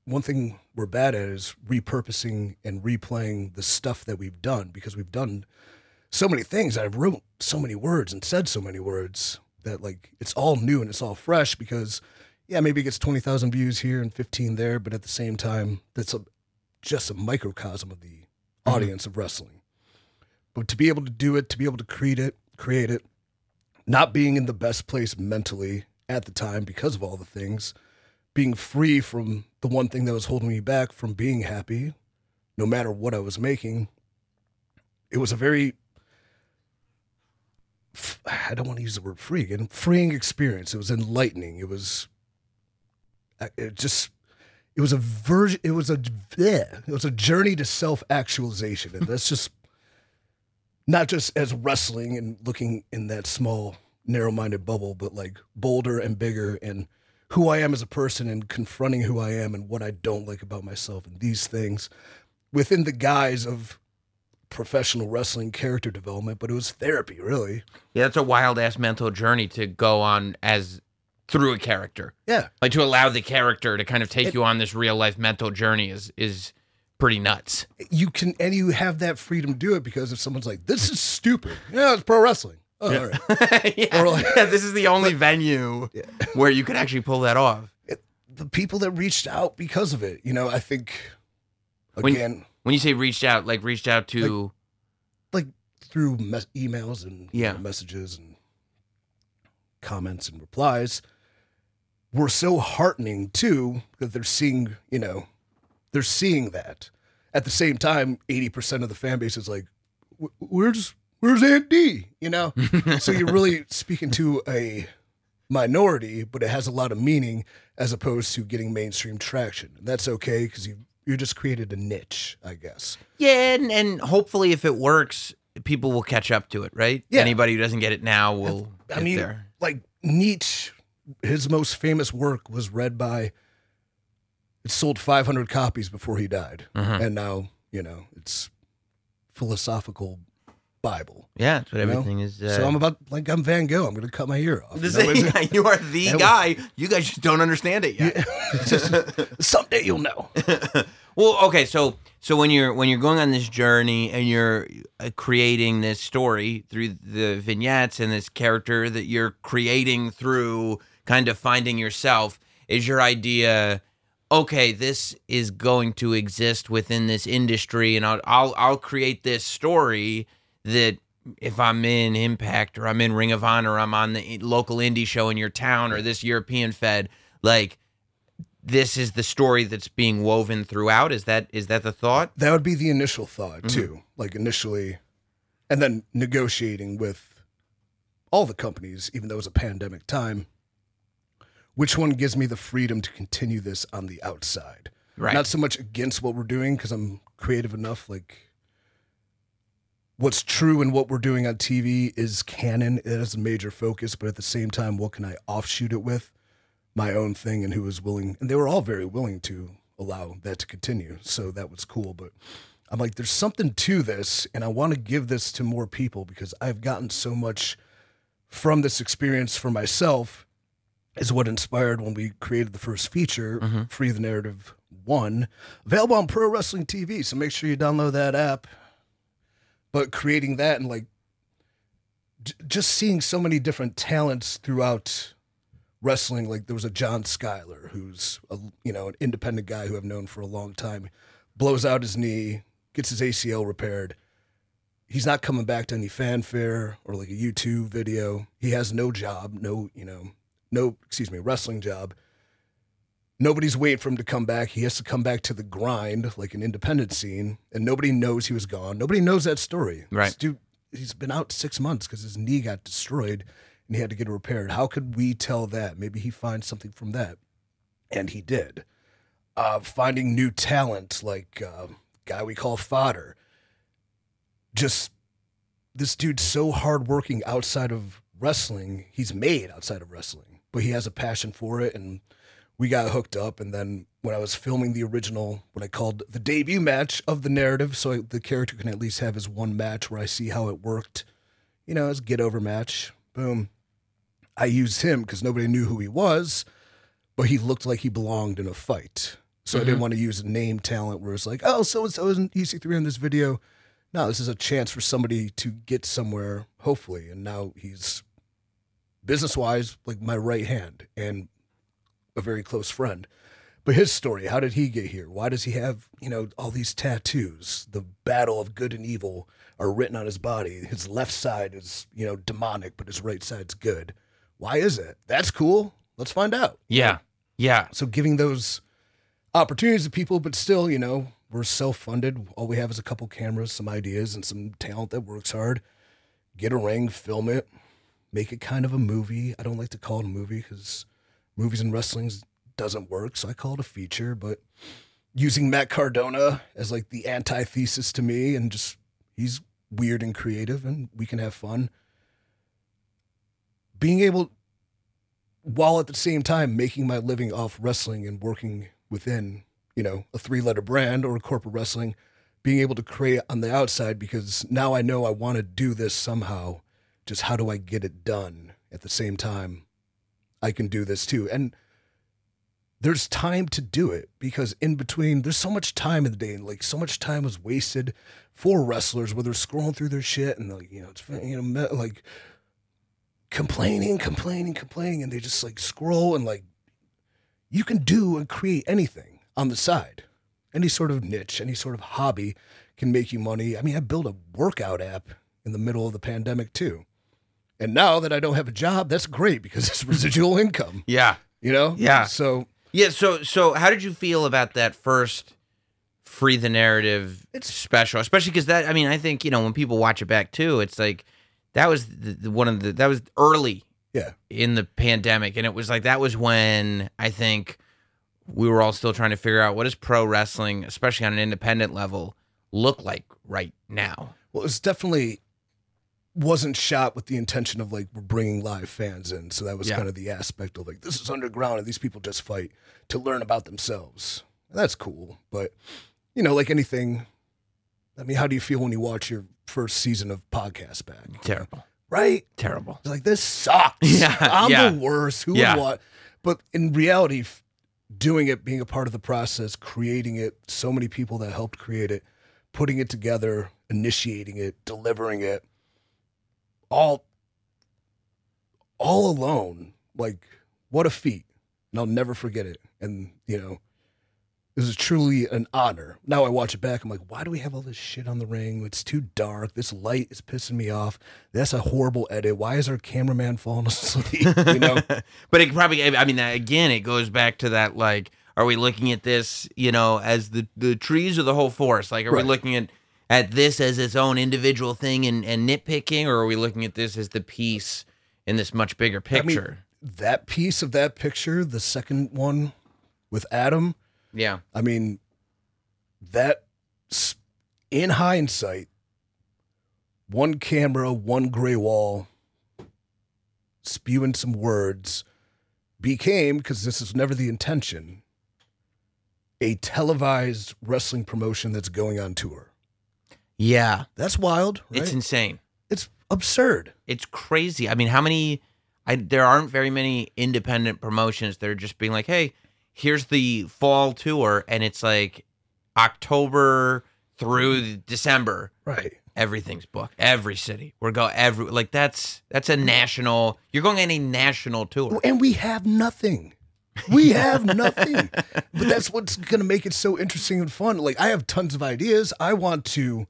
one thing we're bad at is repurposing and replaying the stuff that we've done because we've done so many things. I've wrote so many words and said so many words that like it's all new and it's all fresh because yeah, maybe it gets twenty thousand views here and fifteen there, but at the same time, that's a just a microcosm of the mm-hmm. audience of wrestling. But to be able to do it, to be able to create it, create it, not being in the best place mentally at the time because of all the things, being free from the one thing that was holding me back from being happy, no matter what I was making, it was a very I don't want to use the word free again. Freeing experience. It was enlightening. It was it just it was a version it was a bleh. it was a journey to self-actualization and that's just not just as wrestling and looking in that small narrow-minded bubble but like bolder and bigger and who I am as a person and confronting who I am and what I don't like about myself and these things within the guise of professional wrestling character development but it was therapy really Yeah, that's a wild ass mental journey to go on as through a character. yeah Like to allow the character to kind of take you on this real life mental journey is is pretty nuts. you can and you have that freedom to do it because if someone's like this is stupid yeah it's pro wrestling oh, all right yeah. Or like- yeah, this is the only venue where you could actually pull that off. the people that reached out because of it you know i think When- again When you say reached out, like reached out to like through mes- emails and you Yeah. know, messages and comments and replies were so heartening too that they're seeing you know they're seeing that at the same time 80% of the fan base is like "Wh- where's where's aunt d you know so you're really speaking to a minority but it has a lot of meaning as opposed to getting mainstream traction and that's okay because you you just created a niche i guess Yeah, and, and hopefully if it works, people will catch up to it, right? Yeah. Anybody who doesn't get it now will I mean, there. like Nietzsche, his most famous work was read by. It sold 500 copies before he died, Mhm. and now you know it's philosophical Bible. Yeah, that's what you know? everything is. Uh, so I'm about like I'm Van Gogh. I'm going to cut my ear off. This you know, is- it's- you are the That was- guy. You guys just don't understand it yet. it's just- someday you'll know. well, okay, so so when you're when you're going on this journey and you're uh, creating this story through the vignettes and this character that you're creating through kind of finding yourself, is your idea okay, this is going to exist within this industry and I'll I'll I'll create this story that if I'm in Impact or I'm in Ring of Honor, or I'm on the local indie show in your town or this European Fed, like this is the story that's being woven throughout. Is that is that the thought? That would be the initial thought Mm-hmm. too. Like initially, and then negotiating with all the companies, even though it was a pandemic time. Which one gives me the freedom to continue this on the outside? Right. Not so much against what we're doing because I'm creative enough. Like, what's true and what we're doing on TV is canon. It is a major focus, but at the same time, what can I offshoot it with? My own thing and who is willing. And they were all very willing to allow that to continue. So that was cool. But I'm like, there's something to this, and I want to give this to more people because I've gotten so much from this experience for myself is what inspired when we created the first feature, mm-hmm. Free the Narrative One, available on Pro Wrestling TV. So make sure you download that app. But creating that and like j- just seeing so many different talents throughout wrestling, like there was a John Skyler who's a you know an independent guy who I've known for a long time, blows out his knee, gets his ACL repaired. He's not coming back to any fanfare or like a YouTube video. He has no job, no you know no, excuse me, wrestling job. Nobody's waiting for him to come back. He has to come back to the grind, like an independent scene, and nobody knows he was gone. Nobody knows that story. Right. This dude, he's been out six months because his knee got destroyed and he had to get it repaired. How could we tell that? Maybe he finds something from that. And he did. Uh, finding new talent, like uh, guy we call fodder. Just this dude's so hardworking outside of wrestling. He's made outside of wrestling, but he has a passion for it. And we got hooked up. And then when I was filming the original, what I called the debut match of the narrative, so the character can at least have his one match where I see how it worked, you know, as get over match. Boom. I used him because nobody knew who he was, but he looked like he belonged in a fight. So I didn't mm-hmm. want to use a name talent where it's like, oh, so and so is in EC3 in this video. No, this is a chance for somebody to get somewhere, hopefully. And now he's business wise, like my right hand and a very close friend. But his story, how did he get here? Why does he have, you know, all these tattoos? The battle of good and evil are written on his body. His left side is, you know, demonic, but his right side's good. Why is it? That's cool. Let's find out. Yeah. Yeah. So giving those opportunities to people, but still, you know, We're self funded. All we have is a couple cameras, some ideas, and some talent that works hard. Get a ring, film it, make it kind of a movie. I don't like to call it a movie because movies and wrestling doesn't work. So I call it a feature. But using Matt Cardona as like the antithesis to me and just he's weird and creative and we can have fun. Being able, while at the same time making my living off wrestling and working within, you know, a three letter brand or corporate wrestling, being able to create on the outside because now I know I want to do this somehow. Just how do I get it done at the same time? I can do this too. And there's time to do it because in between there's so much time in the day and like so much time was wasted for wrestlers where they're scrolling through their shit and like you know it's you know like complaining complaining complaining. And they just like scroll and like you can do and create anything on the side. Any sort of niche any sort of hobby can make you money. I mean i built a workout app in the middle of the pandemic too and now that i don't have a job that's great because it's residual income Yeah. you know Yeah. so Yeah. So, so how did you feel about that first free the narrative It's- special? Especially because that, I mean, I think you know when people watch it back too, it's like that was the, the, one of the that was early yeah in the pandemic, and it was like that was when I think we were all still trying to figure out what does pro wrestling, especially on an independent level, look like right now. Well, it's definitely wasn't shot with the intention of like bringing live fans in. So that was Yeah. kind of the aspect of like this is underground and these people just fight to learn about themselves. That's cool, but you know, like anything. I mean, how do you feel when you watch your first season of podcast back? Terrible. Right? Terrible. It's like this sucks. Yeah, I'm yeah. the worst. Who Yeah. would want? But in reality, doing it, being a part of the process, creating it, so many people that helped create it, putting it together, initiating it, delivering it, all, all alone. Like what a feat, and I'll never forget it. And you know, this is truly an honor. Now I watch it back, I'm like, why do we have all this shit on the ring? It's too dark. This light is pissing me off. That's a horrible edit. Why is our cameraman falling asleep? You know, but it probably i mean again it goes back to that like are we looking at this you know as the the trees or the whole forest like are we looking at at this as its own individual thing and, and nitpicking or are we looking at this as the piece in this much bigger I mean, picture that piece of that picture, the second one with Adam, yeah I mean, that in hindsight, one camera, one gray wall, spewing some words became, because this is never the intention, a televised wrestling promotion that's going on tour. Yeah That's wild, right? it's insane it's absurd. it's crazy i mean how many I, there aren't very many independent promotions that are just being like hey here's the fall tour and it's like october through december Right. everything's booked. Every city. We're go every like that's that's a national. You're going on a national tour. And we have nothing. We have nothing. But that's what's going to make it so interesting and fun. Like, I have tons of ideas. I want to,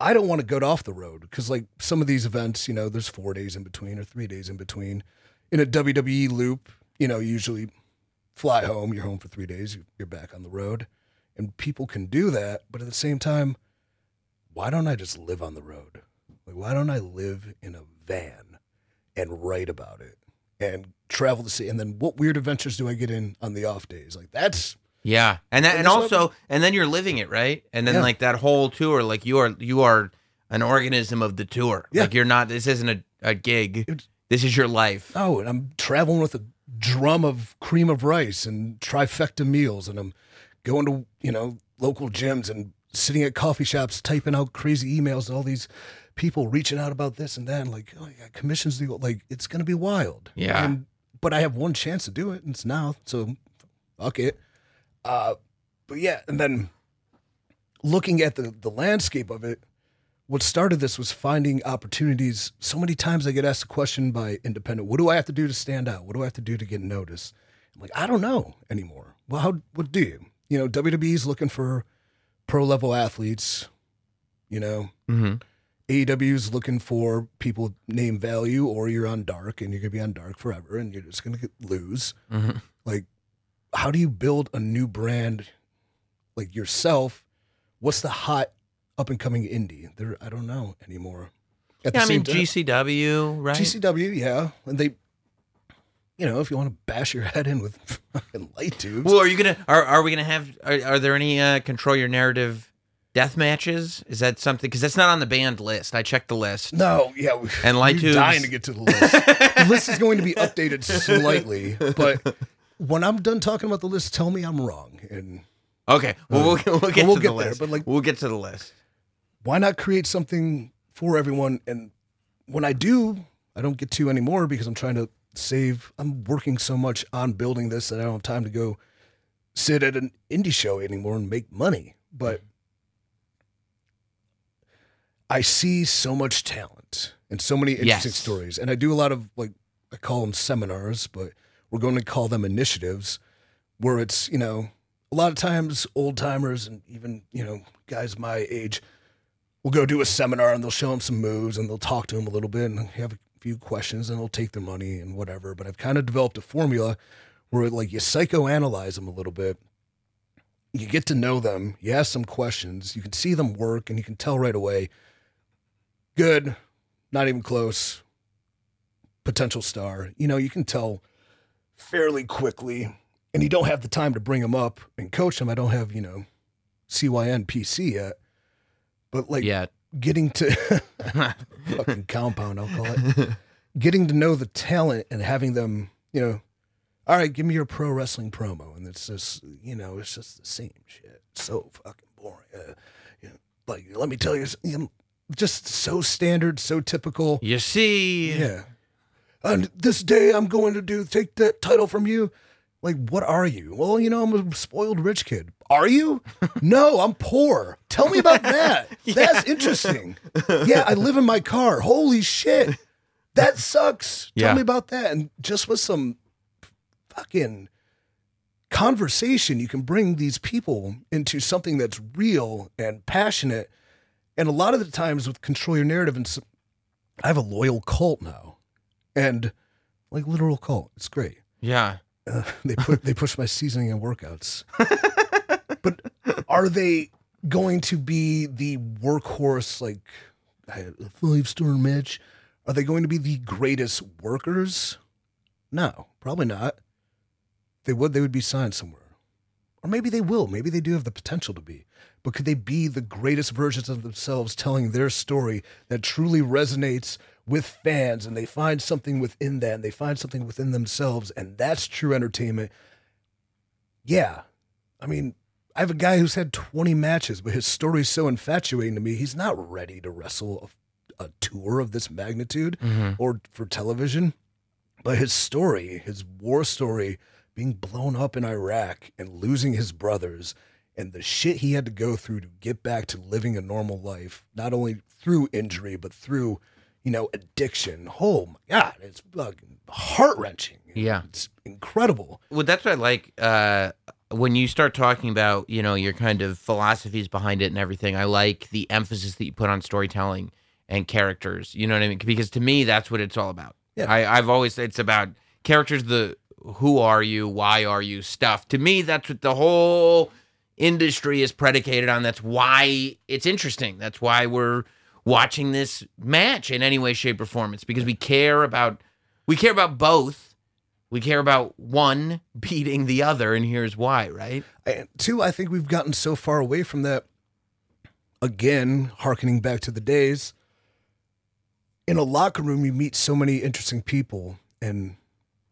I don't want to go off the road because, like, some of these events, you know, there's four days in between or three days in between. In a WWE loop, you know, usually fly home, you're home for three days, you're back on the road. And people can do that. But at the same time, why don't I just live on the road? Like, why don't I live in a van and write about it and travel the city? And then what weird adventures do I get in on the off days? Like, that's Yeah, and that, And and that's what- also and then you're living it right, and then Yeah. like that whole tour, like you are you are an organism of the tour. Yeah. Like you're not. This isn't a, a gig. It's- This is your life. oh, and I'm traveling with a drum of cream of rice and trifecta meals, and I'm going to, you know, local gyms and sitting at coffee shops typing out crazy emails to all these people reaching out about this and that. And like, oh, I got commissions to go. Like, it's going to be wild. Yeah. And, but I have one chance to do it, and it's now. So, fuck it. Uh, but yeah, and then looking at the the landscape of it, what started this was finding opportunities. So many times I get asked a question by independent, what do I have to do to stand out? What do I have to do to get noticed? I'm like, I don't know anymore. Well, how what do you? You know, WWE's looking for pro level athletes, you know. Mm-hmm. AEW's looking for people name value, or you're on dark and you're gonna be on dark forever and you're just gonna get, lose. Mhm. Like, how do you build a new brand like yourself what's the hot up and coming indie? There, I don't know anymore. At Yeah, I mean time- GCW, right? GCW, yeah, and they, you know, if you want to bash your head in with fucking light tubes, well, are you gonna? Are are we gonna have? Are, are there any uh, control your narrative death matches? Is that something? Because that's not on the banned list. I checked the list. no, yeah, we- And light we're tubes. dying to get to the list. the list is going to be updated slightly, but when I'm done talking about the list, tell me I'm wrong. And Okay, well we'll, we'll get we'll to get the there, list. but, like- we'll get to the list. why not create something for everyone? And when I do, I don't get to anymore because I'm trying to save. I'm working so much on building this that I don't have time to go sit at an indie show anymore and make money. But I see so much talent and so many interesting Yes. stories. And I do a lot of like, I call them seminars, but we're going to call them initiatives where it's, you know, a lot of times old timers and even, you know, guys my age will go do a seminar and they'll show them some moves and they'll talk to them a little bit and have a few questions and they'll take their money and whatever. But I've kind of developed a formula where like you psychoanalyze them a little bit. You get to know them, you ask some questions, you can see them work and you can tell right away good, not even close, potential star. You know, you can tell fairly quickly and you don't have the time to bring them up and coach them. I don't have, you know, CYN PC yet. But like Yeah. getting to fucking compound, I'll call it. getting to know the talent and having them, you know, all right, give me your pro wrestling promo, and it's just, you know, it's just the same shit. So fucking boring. Uh, you know, like, let me tell you, just so standard, so typical. You see, Yeah. And this day I'm going to do take that title from you. Like, what are you? Well, you know, I'm a spoiled rich kid. Are you? no, I'm poor. Tell me about that. That's interesting. Yeah, I live in my car. Holy shit. That sucks. Tell Yeah. me about that. And just with some fucking conversation, you can bring these people into something that's real and passionate. And a lot of the times with control your narrative, and I have a loyal cult now, and like literal cult. It's great. yeah. Uh, they put they push my seasoning and workouts. but are they going to be the workhorse like five star match? Are they going to be the greatest workers? No, probably not. They would, they would be signed somewhere. Or maybe they will. Maybe they do have the potential to be. But could they be the greatest versions of themselves telling their story that truly resonates with fans and they find something within that and they find something within themselves and that's true entertainment? Yeah. I mean, I have a guy who's had 20 matches, but his story's so infatuating to me, he's not ready to wrestle a, a tour of this magnitude mm-hmm. or for television. But his story, his war story, being blown up in Iraq and losing his brothers and the shit he had to go through to get back to living a normal life, not only through injury, but through, you know, addiction. Oh my God, it's fucking heart wrenching. Yeah. It's incredible. Well, that's what I like. Uh, when you start talking about, you know, your kind of philosophies behind it and everything, I like the emphasis that you put on storytelling and characters. You know what I mean? Because to me, that's what it's all about. Yeah. I, I've always it's about characters. The who are you? Why are you? Stuff. To me, that's what the whole industry is predicated on. That's why it's interesting. That's why we're watching this match in any way, shape, or form. It's because we care about we care about both. We care about one beating the other, and here's why, right? And two, I think we've gotten so far away from that. Again, harkening back to the days, in a locker room, you meet so many interesting people, and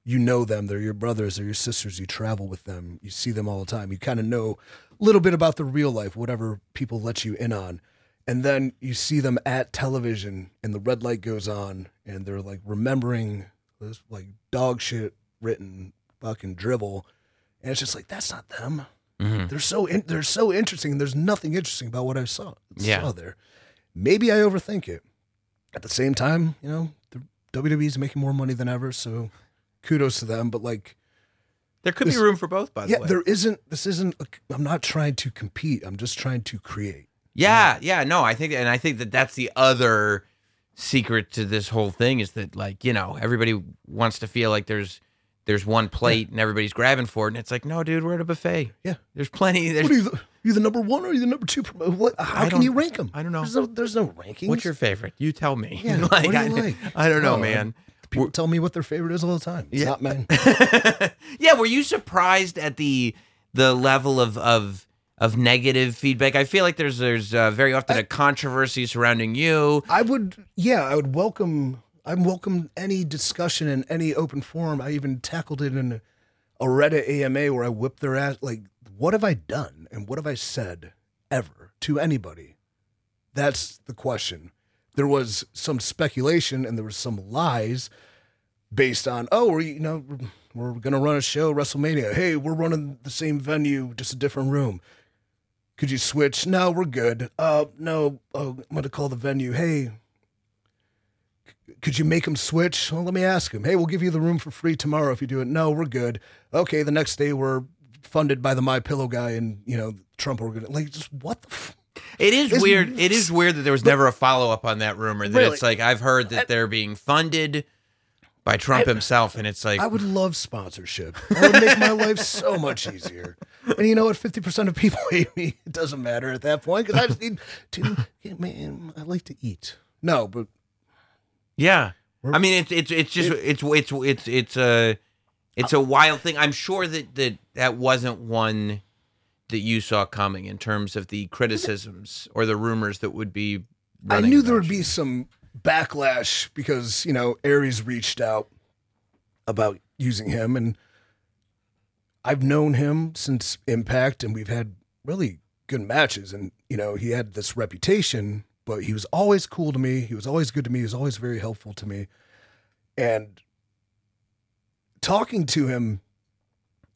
you know them. They're your brothers, they're your sisters. You travel with them, you see them all the time. You kind of know a little bit about the real life, whatever people let you in on. And then you see them at television, and the red light goes on, and they're like remembering this like dog shit written fucking drivel And it's just like, that's not them. Mm-hmm. They're so in, they're so interesting. There's nothing interesting about what I saw Yeah. saw there. Maybe I overthink it. At the same time, you know, the WWE's making more money than ever, so kudos to them. But like, There could This- be room for both, by the way yeah, there isn't. This isn't. A, I'm not trying to compete. I'm just trying to create. Yeah, yeah, no, I think, and I think that that's the other secret to this whole thing is that, like, you know, everybody wants to feel like there's there's one plate and everybody's grabbing for it, and it's like, no, dude, we're at a buffet. Yeah. There's plenty. There's, What are you, the, you the number one or are you the number two? What? How I can you rank them? I don't know. There's no, there's no rankings. what's your favorite? You tell me. Yeah, what do you I, like? I don't know, Oh, man. People tell me what their favorite is all the time. It's Yeah. not mine. yeah, were you surprised at the the level of of of negative feedback? I feel like there's there's uh, very often a controversy surrounding you. I would, yeah, I would welcome. I welcome any discussion in any open forum. I even tackled it in a Reddit AMA where I whipped their ass. Like, what have I done and what have I said ever to anybody? That's the question. There was some speculation and there was some lies based on, oh, we're you know we're gonna run a show WrestleMania. Hey, we're running the same venue, just a different room. Could you switch? No, we're good. Uh, no, uh, I'm gonna call the venue. Hey, c- could you make them switch? Well, let me ask him. Hey, we'll give you the room for free tomorrow if you do it. No, we're good. Okay, the next day we're funded by the My Pillow guy and you know Trump organ. Like, just what the. F- It is It's- weird. It is weird that there was never a follow up on that rumor. That Really? it's like I've heard that they're being funded by Trump himself, and it's like I would love sponsorship. That would make my life so much easier. And you know what? Fifty percent of people hate me. It doesn't matter at that point because I just need to. Man, I like to eat. No, but Yeah, I mean it's it's it's just it's it's it's it's a it's a wild thing. I'm sure that that that wasn't one that you saw coming in terms of the criticisms or the rumors that would be. I knew there would you. be some backlash because you know Aries reached out about using him, and I've known him since Impact, and we've had really good matches. And you know he had this reputation, but he was always cool to me. He was always good to me. He was always very helpful to me, and talking to him,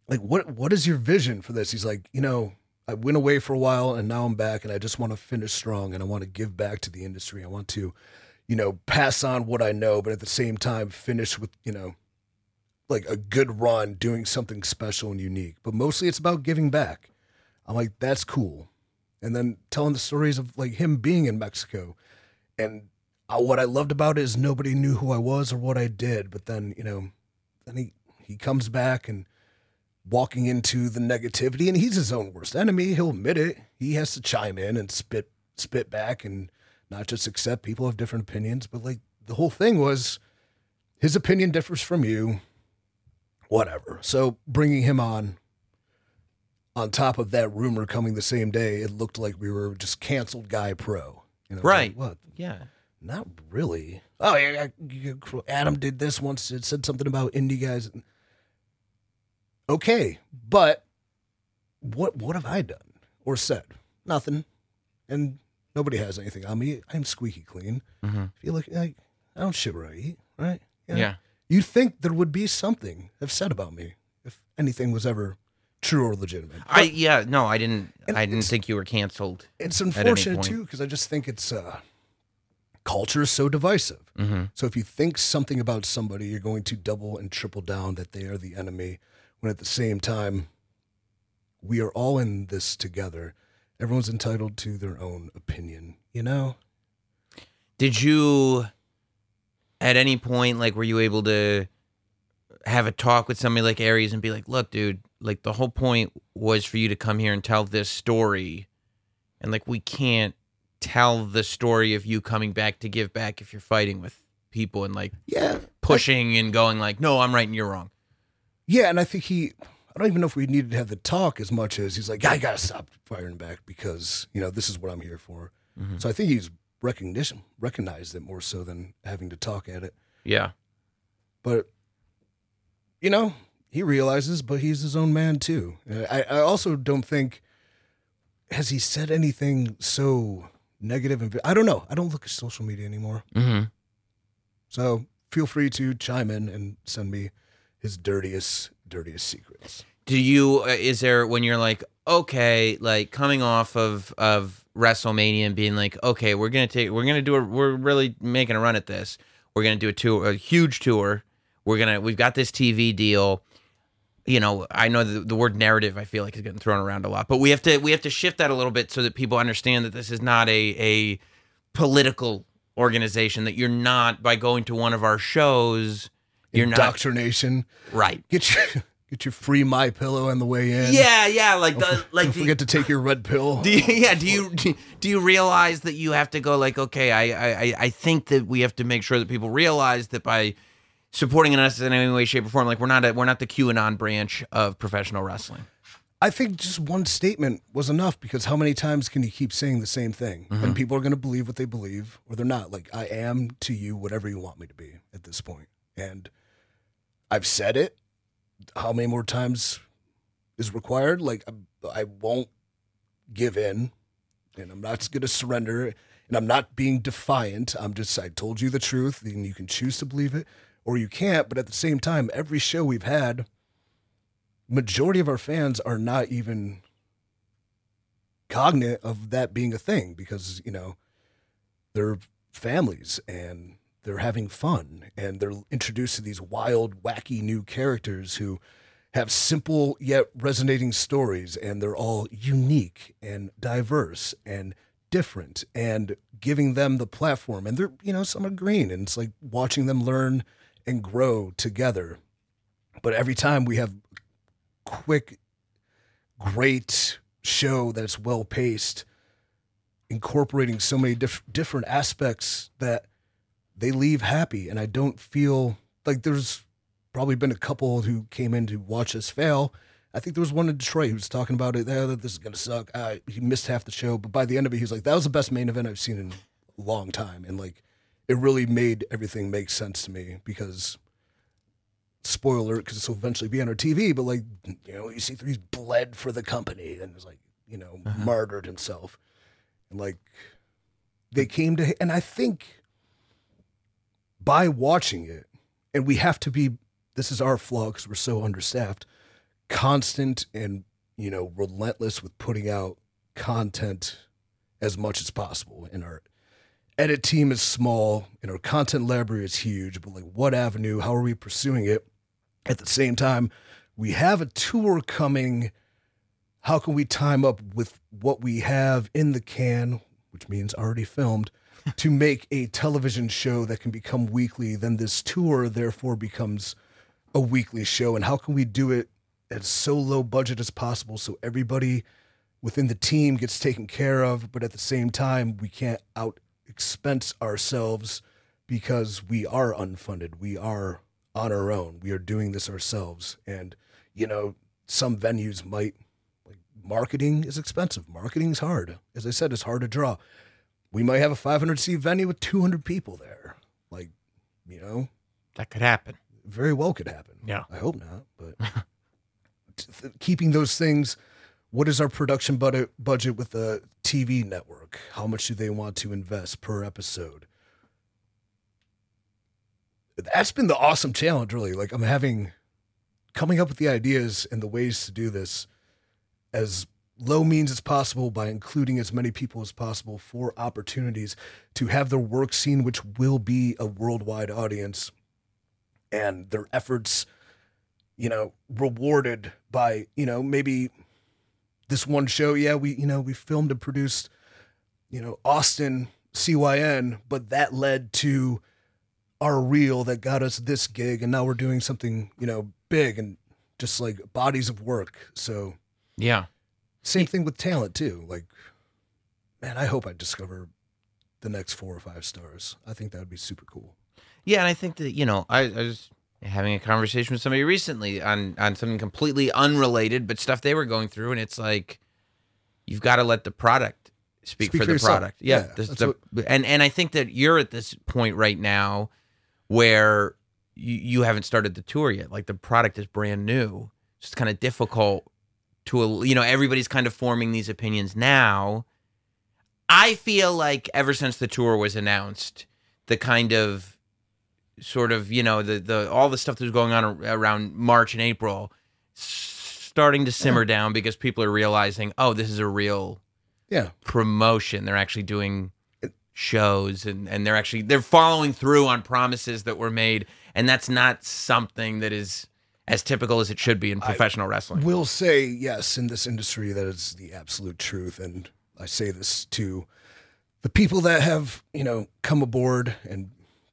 like what what is your vision for this? He's like, you know, I went away for a while and now I'm back and I just want to finish strong and I want to give back to the industry. I want to, you know, pass on what I know, but at the same time finish with, you know, like a good run doing something special and unique. But mostly it's about giving back. I'm like, that's cool. And then telling the stories of like him being in Mexico. And uh, what I loved about it is nobody knew who I was or what I did. But then, you know, then he, he comes back and walking into the negativity and he's his own worst enemy he'll admit it he has to chime in and spit spit back and not just accept people have different opinions but like the whole thing was his opinion differs from you whatever so bringing him on on top of that rumor coming the same day it looked like we were just canceled guy pro you know it's like, Right. what Yeah. not really. Oh yeah, yeah, Adam did this once. It said something about indie guys. Okay, but what what have I done or said? Nothing, and nobody has anything on me. I'm squeaky clean. Mhm. If you look like I don't shit where I eat, right? Yeah. You think there would be something have said about me if anything was ever true or legitimate? I yeah no I didn't I didn't think you were canceled. It's unfortunate too because I just think it's uh, culture is so divisive. Mm-hmm. So if you think something about somebody, you're going to double and triple down that they are the enemy. When at the same time, we are all in this together. Everyone's entitled to their own opinion. You know, Did you, at any point, like, were you able to have a talk with somebody like Aries and be like, "Look, dude, like the whole point was for you to come here and tell this story, and like we can't tell the story of you coming back to give back if you're fighting with people and like yeah, pushing and going like, no, I'm right and you're wrong." yeah. And I think he. I don't even know if we needed to have the talk as much as he's like, I gotta stop firing back because you know this is what I'm here for. Mm-hmm. So I think he's recognition recognized it more so than having to talk at it. Yeah. but you know he realizes but he's his own man too i, I also don't think has he said anything so negative and i don't know i don't look at social media anymore Mm-hmm. so feel free to chime in and send me his dirtiest dirtiest secrets. Do you uh, is there when you're like okay like coming off of of wrestlemania and being like okay we're gonna take we're gonna do a we're really making a run at this. We're gonna do a tour a huge tour. We're gonna we've got this tv deal. You know i know the, the word narrative i feel like is getting thrown around a lot but we have to we have to shift that a little bit so that people understand that this is not a a political organization that you're not by going to one of our shows You're not- indoctrination. right. Get your get your free my pillow on the way in. Yeah, yeah, like the like Don't the, forget to take your red pill. Do you, yeah, do you do you realize that you have to go like, okay, I, I I think that we have to make sure that people realize that by supporting us in any way, shape, or form, like we're not a, we're not the QAnon branch of professional wrestling. I think just one statement was enough because how many times can you keep saying the same thing? And mm-hmm. people are going to believe what they believe or they're not. Like, I am to you whatever you want me to be at this point. And I've said it. How many more times is required? Like, I, I won't give in and I'm not going to surrender and I'm not being defiant. I'm just, I told you the truth and you can choose to believe it or you can't. But at the same time, every show we've had, majority of our fans are not even cognate of that being a thing because you know they're families and they're having fun and they're introduced to these wild wacky new characters who have simple yet resonating stories and they're all unique and diverse and different and giving them the platform. And they're you know some are green and it's like watching them learn and grow together. But every time we have quick, great show that's well paced, incorporating so many diff- different aspects that they leave happy. And I don't feel like there's probably been a couple who came in to watch us fail. I think there was one in Detroit who was talking about it. That this is gonna suck. Uh, he missed half the show, but by the end of it, he was like, "That was the best main event I've seen in a long time," and like, it really made everything make sense to me because spoiler because this will eventually be on our TV, but like, you know, EC3's bled for the company and was like, you know, martyred himself. And like, they came to, and I think by watching it, and we have to be, this is our flaw because we're so understaffed, constant and, you know, relentless with putting out content as much as possible. And our edit team is small and our content library is huge, but like, what avenue? How are we pursuing it? At the same time, we have a tour coming. How can we time up with what we have in the can, which means already filmed, to make a television show that can become weekly? Then this tour, therefore, becomes a weekly show. And how can we do it at so low budget as possible so everybody within the team gets taken care of, but at the same time, we can't out expense ourselves because we are unfunded. We are on our own. We are doing this ourselves. And, you know, some venues might marketing is expensive. Marketing's hard. As I said, it's hard to draw. We might have a 500 seat venue with 200 people there. Like, you know, That could happen. very well could happen. Yeah. I hope not, but th- keeping those things. What is our production budget budget with the TV network? How much do they want to invest per episode? That's been the awesome challenge, really. Like I'm having coming up with the ideas and the ways to do this as low means as possible by including as many people as possible for opportunities to have their work seen, which will be a worldwide audience and their efforts, you know, rewarded by, you know, maybe this one show. Yeah, we, you know, we filmed and produced, you know, Austin CYN, but that led to our reel that got us this gig. And now we're doing something, you know, big and just like bodies of work. So, Yeah. Same thing with talent too. Like, man, I hope I discover the next four or five stars. I think that would be super cool. Yeah, and I think that you know, I, I was having a conversation with somebody recently on on something completely unrelated, but stuff they were going through, and it's like you've got to let the product speak, Speak for for the product. Yeah, Yeah, the- and and I think that you're at this point right now where you, you haven't started the tour yet. Like the product is brand new. It's just kind of difficult to a, you know everybody's kind of forming these opinions now. I feel like ever since the tour was announced, the kind of sort of you know the the all the stuff that was going on around March and April starting to simmer down because people are realizing oh this is a real Yeah. promotion they're actually doing shows and and they're actually they're following through on promises that were made and that's not something that is as typical as it should be in professional wrestling I will say yes in this industry that is the absolute truth and i say this to the people that have you know come aboard and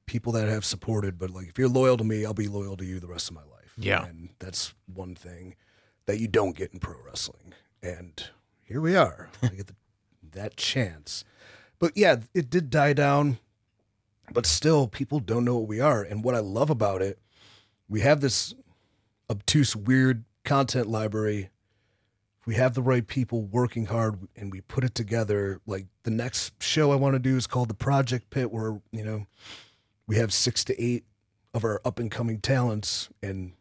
people that have supported, but like if you're loyal to me, I'll be loyal to you the rest of my life. Yeah. And that's one thing that you don't get in pro wrestling. And here we are. I get the, that chance. But yeah, it did die down, but still people don't know what we are. And what I love about it, we have this obtuse, weird content library. if We have the right people working hard and we put it together. Like the next show I want to do is called the Project Pit, where, you know, we have six to eight of our up and coming talents and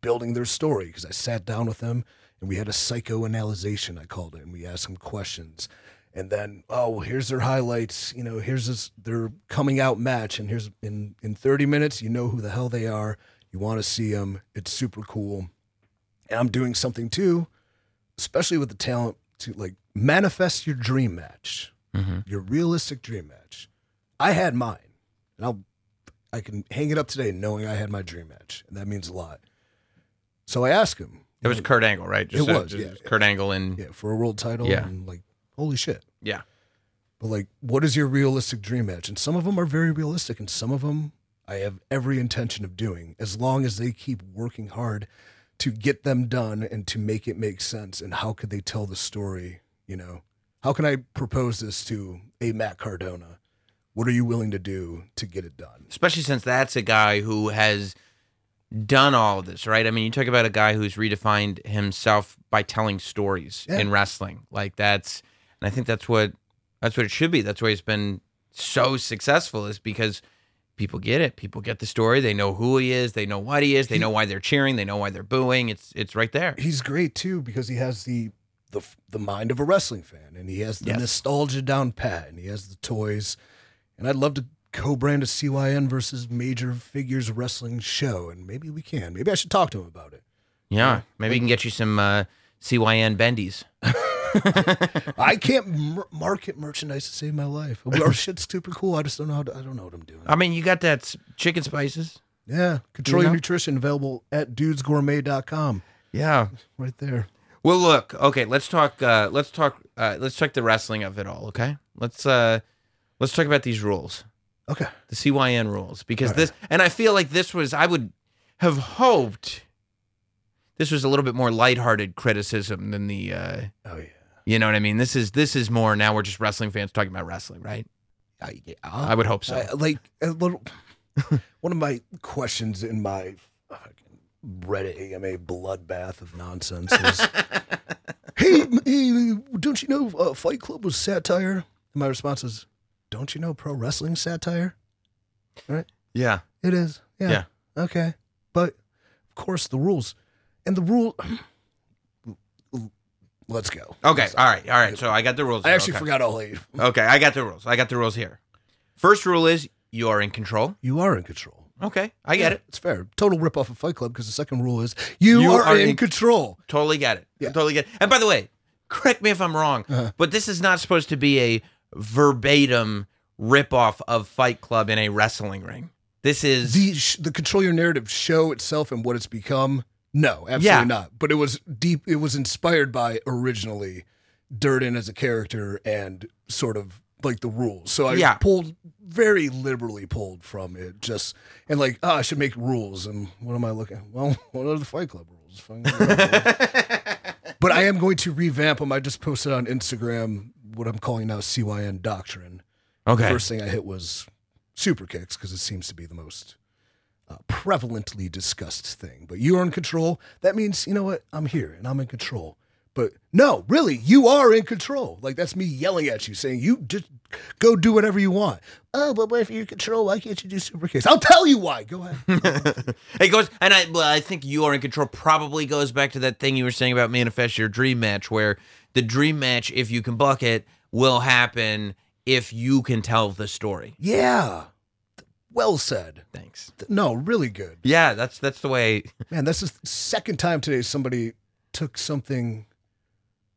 building their story because I sat down with them and we had a psychoanalyzation, I called it, and we asked them questions. And then, oh, here's their highlights. You know, here's this, their coming out match, and here's in in 30 minutes, you know who the hell they are. You want to see them. It's super cool. And I'm doing something too, especially with the talent to like manifest your dream match, mm-hmm. your realistic dream match. I had mine, and I'll I can hang it up today knowing I had my dream match, and that means a lot. So I asked him. It was Kurt Angle, right? It was, yeah. Kurt Angle and Yeah, for a world title. Yeah. And like, holy shit. yeah. But like, what is your realistic dream match? And some of them are very realistic, and some of them I have every intention of doing, as long as they keep working hard to get them done and to make it make sense. And how could they tell the story? You know, how can I propose this to a Matt Cardona? What are you willing to do to get it done? especially since that's a guy who has done all of this, right? I mean, you talk about a guy who's redefined himself by telling stories Yeah. in wrestling. Like that's, and I think that's what that's what it should be. That's why he's been so successful is because people get it. People get the story. They know who he is. They know what he is. They know why they're cheering. They know why they're booing. It's it's right there. He's great too because he has the the the mind of a wrestling fan, and he has the Yes. nostalgia down pat, and he has the toys. And I'd love to co-brand a CYN versus Major Figures Wrestling show, and maybe we can. Maybe I should talk to him about it. Yeah, maybe he can get you some uh, CYN bendies. I can't mer- market merchandise to save my life. Our shit's super cool. I just don't know. How to, I don't know what I'm doing. I mean, you got that s- chicken spices. Yeah, control You your know? nutrition available at dudesgourmet.com. Yeah. Right there. Well, look. Okay, let's talk. Uh, let's talk. Uh, let's talk the wrestling of it all. Okay. Let's uh, let's talk about these rules, Okay. the CYN rules, because this, and I feel like this was. I would have hoped this was a little bit more lighthearted criticism than the. Uh, Oh yeah. You know what I mean? This is this is more now. We're just wrestling fans talking about wrestling, right? I, yeah. I would hope so. I- like a little. one of my questions in my fucking Reddit AMA bloodbath of nonsense is, "Hey, hey, don't you know uh, Fight Club was satire?" And my response is, "Don't you know pro wrestling satire? Right? Yeah. It is. Yeah. Yeah. Okay. But of course the rules, and the rule. Let's go. Okay. All right. All right. So I got the rules. I here. actually okay. forgot all eight. Okay, I got the rules. I got the rules here. First rule is you are in control. You are in control. Okay, I get it. It's fair. Total rip off of Fight Club because the second rule is you, You are, are in, in- control. Totally get it. Yeah. Totally get it. And by the way, correct me if I'm wrong, Uh-huh. but this is not supposed to be a verbatim ripoff of Fight Club in a wrestling ring. This is The sh- the control your narrative show itself and what it's become. No, absolutely Yeah. not. But it was deep. It was inspired by originally Durden as a character and sort of like the rules. So I Yeah. pulled very liberally pulled from it. Just and like, oh, I should make rules. And what am I looking? Well, what are the Fight Club rules? But I am going to revamp them. I just posted on Instagram what I'm calling now CYN Doctrine. okay. The first thing I hit was super kicks because it seems to be the most uh, prevalently discussed thing. But you are in control. That means, you know what? I'm here and I'm in control. But no, really, you are in control. Like that's me yelling at you, saying you just go do whatever you want. Oh, but what if you're in control? Why can't you do super kicks? I'll tell you why. Go ahead. it goes, and I, well, I think you are in control. Probably goes back to that thing you were saying about manifest your dream match, where the dream match, if you can buck it, will happen if you can tell the story. yeah. Well said. Thanks. No, really good. Yeah, that's that's the way. Man, that's the second time today somebody took something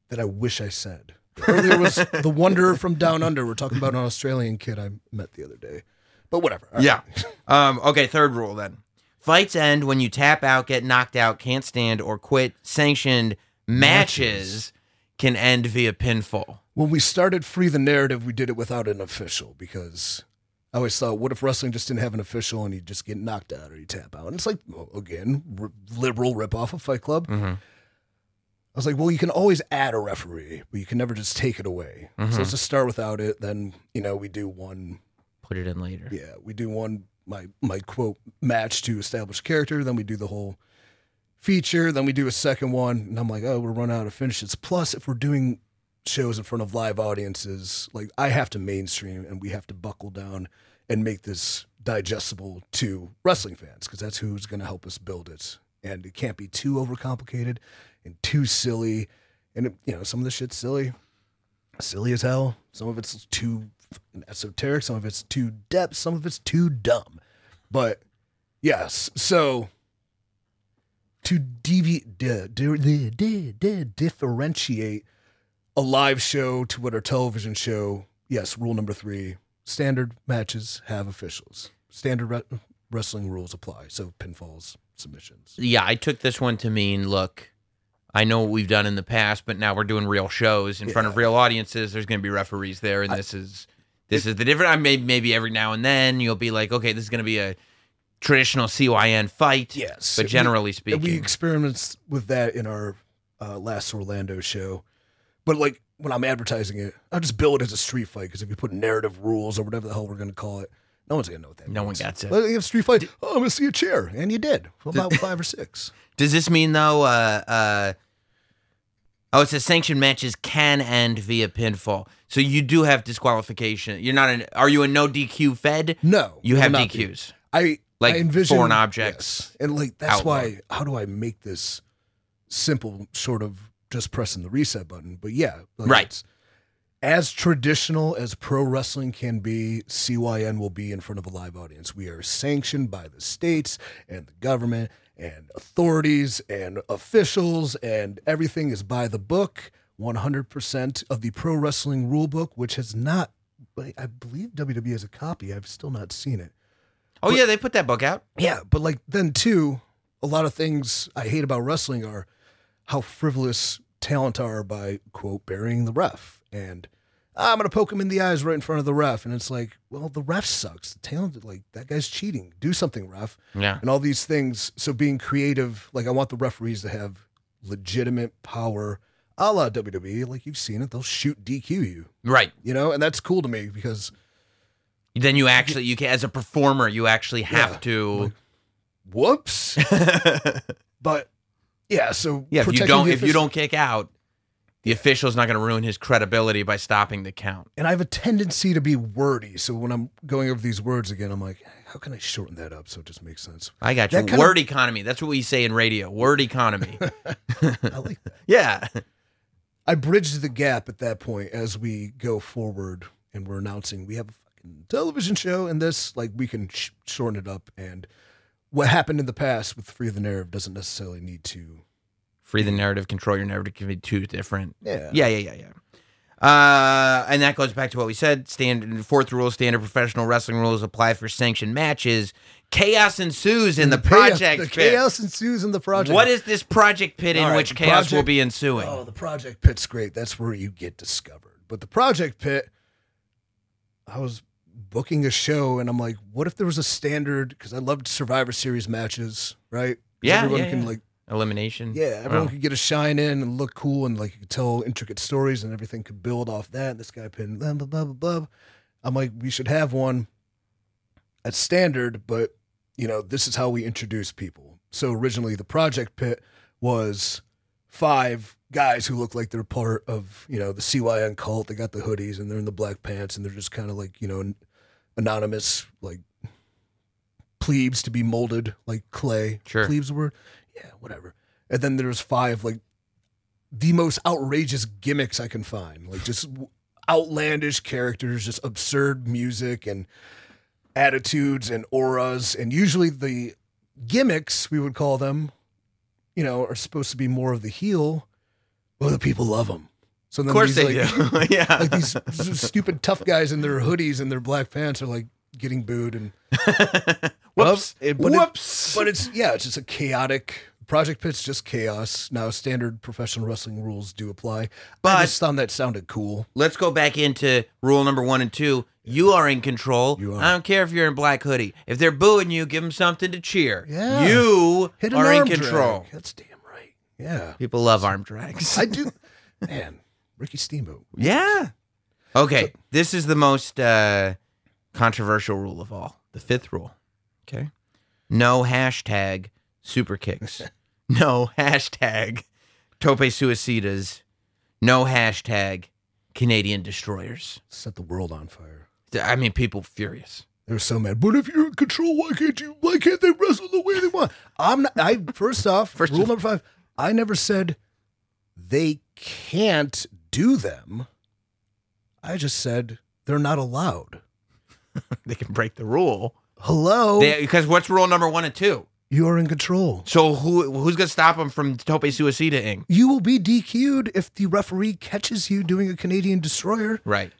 that I wish I said. Earlier was the Wanderer from Down Under. We're talking about an Australian kid I met the other day. But whatever. All right. Yeah. Um, okay, third rule then. Fights end when you tap out, get knocked out, can't stand, or quit. Sanctioned matches can end via pinfall. When we started Free the Narrative, we did it without an official because I always thought, what if wrestling just didn't have an official and you just get knocked out or you tap out? And it's like, well, again, r- liberal ripoff of Fight Club. Mm-hmm. I was like, well, you can always add a referee, but you can never just take it away. Mm-hmm. So let's just start without it. Then, you know, we do one, Put it in later. yeah, we do one, my, my quote, match to establish character. Then we do the whole feature. Then we do a second one. And I'm like, oh, we're running out of finishes. Plus, if we're doing shows in front of live audiences, like I have to mainstream and we have to buckle down and make this digestible to wrestling fans because that's who's going to help us build it. And it can't be too overcomplicated and too silly. And, it, you know, some of the shit's silly, silly as hell. Some of it's too esoteric. Some of it's too depth. Some of it's too dumb. But yes, so to devi- di- di- di- di- di- differentiate a live show to what our television show, yes, rule number three standard matches have officials. Standard re- wrestling rules apply. So pinfalls, submissions. Yeah, I took this one to mean look, I know what we've done in the past, but now we're doing real shows in front of real audiences. There's going to be referees there, and this is this is the different. I may maybe every now and then you'll be like, okay, this is going to be a traditional CYN fight. Yes. but generally And speaking, we experienced with that in our uh, last Orlando show. But like when I'm advertising it, I just bill it as a street fight because if you put narrative rules or whatever the hell we're going to call it, no one's going to know what that No one gets it. Like, you have street fight. Oh, I'm going to see a chair. And you did. About five or six. does this mean though? Uh, uh, oh, it says sanctioned matches can end via pinfall, so you do have disqualification. You're not an. Are you a no DQ fed? No. You have not be. DQs. I Like I envision, foreign objects yes. and like that's why. How do I make this simple? Sort of just pressing the reset button. But yeah, like Right. As traditional as pro wrestling can be, CYN will be in front of a live audience. We are sanctioned by the states and the government and authorities and officials, and everything is by the book. 100% of the pro wrestling rule book, which has not, I believe WWE has a copy. I've still not seen it. Oh yeah, they put that book out. Yeah, but like then too, a lot of things I hate about wrestling are how frivolous talent are by quote burying the ref and "Ah, I'm gonna poke him in the eyes right in front of the ref, and it's like, well, the ref sucks. The talent, like that guy's cheating. Do something, ref. Yeah. And all these things. So being creative, like I want the referees to have legitimate power, a la WWE. Like you've seen it, they'll shoot DQ you, Right. you know, and that's cool to me because Then you actually you can as a performer you actually have Yeah. to whoops. but yeah, so Yeah, if you don't if you don't kick out, the official's not going to ruin his credibility by stopping the count. and I have a tendency to be wordy. So when I'm going over these words again, I'm like, how can I shorten that up so it just makes sense? I got you. That Word of- economy. That's what we say in radio. Word economy. I like that. yeah. I bridged the gap at that point as we go forward and we're announcing we have a fucking television show and this, like, we can sh- shorten it up. And what happened in the past with Free the Narrative doesn't necessarily need to. Free the narrative, control your narrative can be two different. Yeah. Yeah, yeah, yeah, yeah. Uh, and that goes back to what we said. Standard fourth rule: standard professional wrestling rules apply for sanctioned matches. Chaos ensues in the, chaos- project The pit. chaos ensues in the project. What is this project pit in All right, which the chaos will be ensuing? Oh, the project pit's great. That's where you get discovered. But the project pit, I was booking a show and I'm like, what if there was a standard? Because I loved Survivor Series matches, right? Yeah, everyone yeah, can yeah. like, Elimination. yeah, everyone Oh. could get a shine in and look cool and like you could tell intricate stories and everything could build off that. This guy pinned blah blah blah blah blah. I'm like, we should have one at standard, but you know, this is how we introduce people. So originally the project pit was five guys who look like they're part of, you know, the CYN cult. They got the hoodies and they're in the black pants and they're just kind of like, you know, anonymous, like plebes to be molded like clay. Sure. Plebes were, yeah, whatever. And then there's five like the most outrageous gimmicks I can find, like just outlandish characters, just absurd music and attitudes and auras. And usually the gimmicks, we would call them, you know, are supposed to be more of the heel. Well, the people love them. So then Of course these, they like, do. yeah. like these stupid tough guys in their hoodies and their black pants are like getting booed and Whoops. It- but it- Whoops. but it's yeah, it's just a chaotic project pit's just chaos. Now standard professional wrestling rules do apply. But I just found that sounded cool. Let's go back into rule number one and two. You are in control. You are. I don't care if you're in black hoodie. If they're booing you, give them something to cheer. Yeah. You Hit an are in control. drag. That's damn. Yeah. People love arm drags. I do. Man, Ricky Steamboat. yeah. Okay. This is the most uh, controversial rule of all. The fifth rule. Okay. No hashtag super kicks. no hashtag tope suicidas. No hashtag Canadian destroyers. Set the world on fire. I mean, people furious. They're so mad. But if you're in control, why can't you? Why can't they wrestle the way they want? I'm not. I first off, First rule number five. I never said they can't do them. I just said they're not allowed. They can break the rule. Hello, They- because what's rule number one and two? you are in control. So who who's gonna stop them from tope suicida-ing? You will be DQ'd if the referee catches you doing a Canadian destroyer. Right.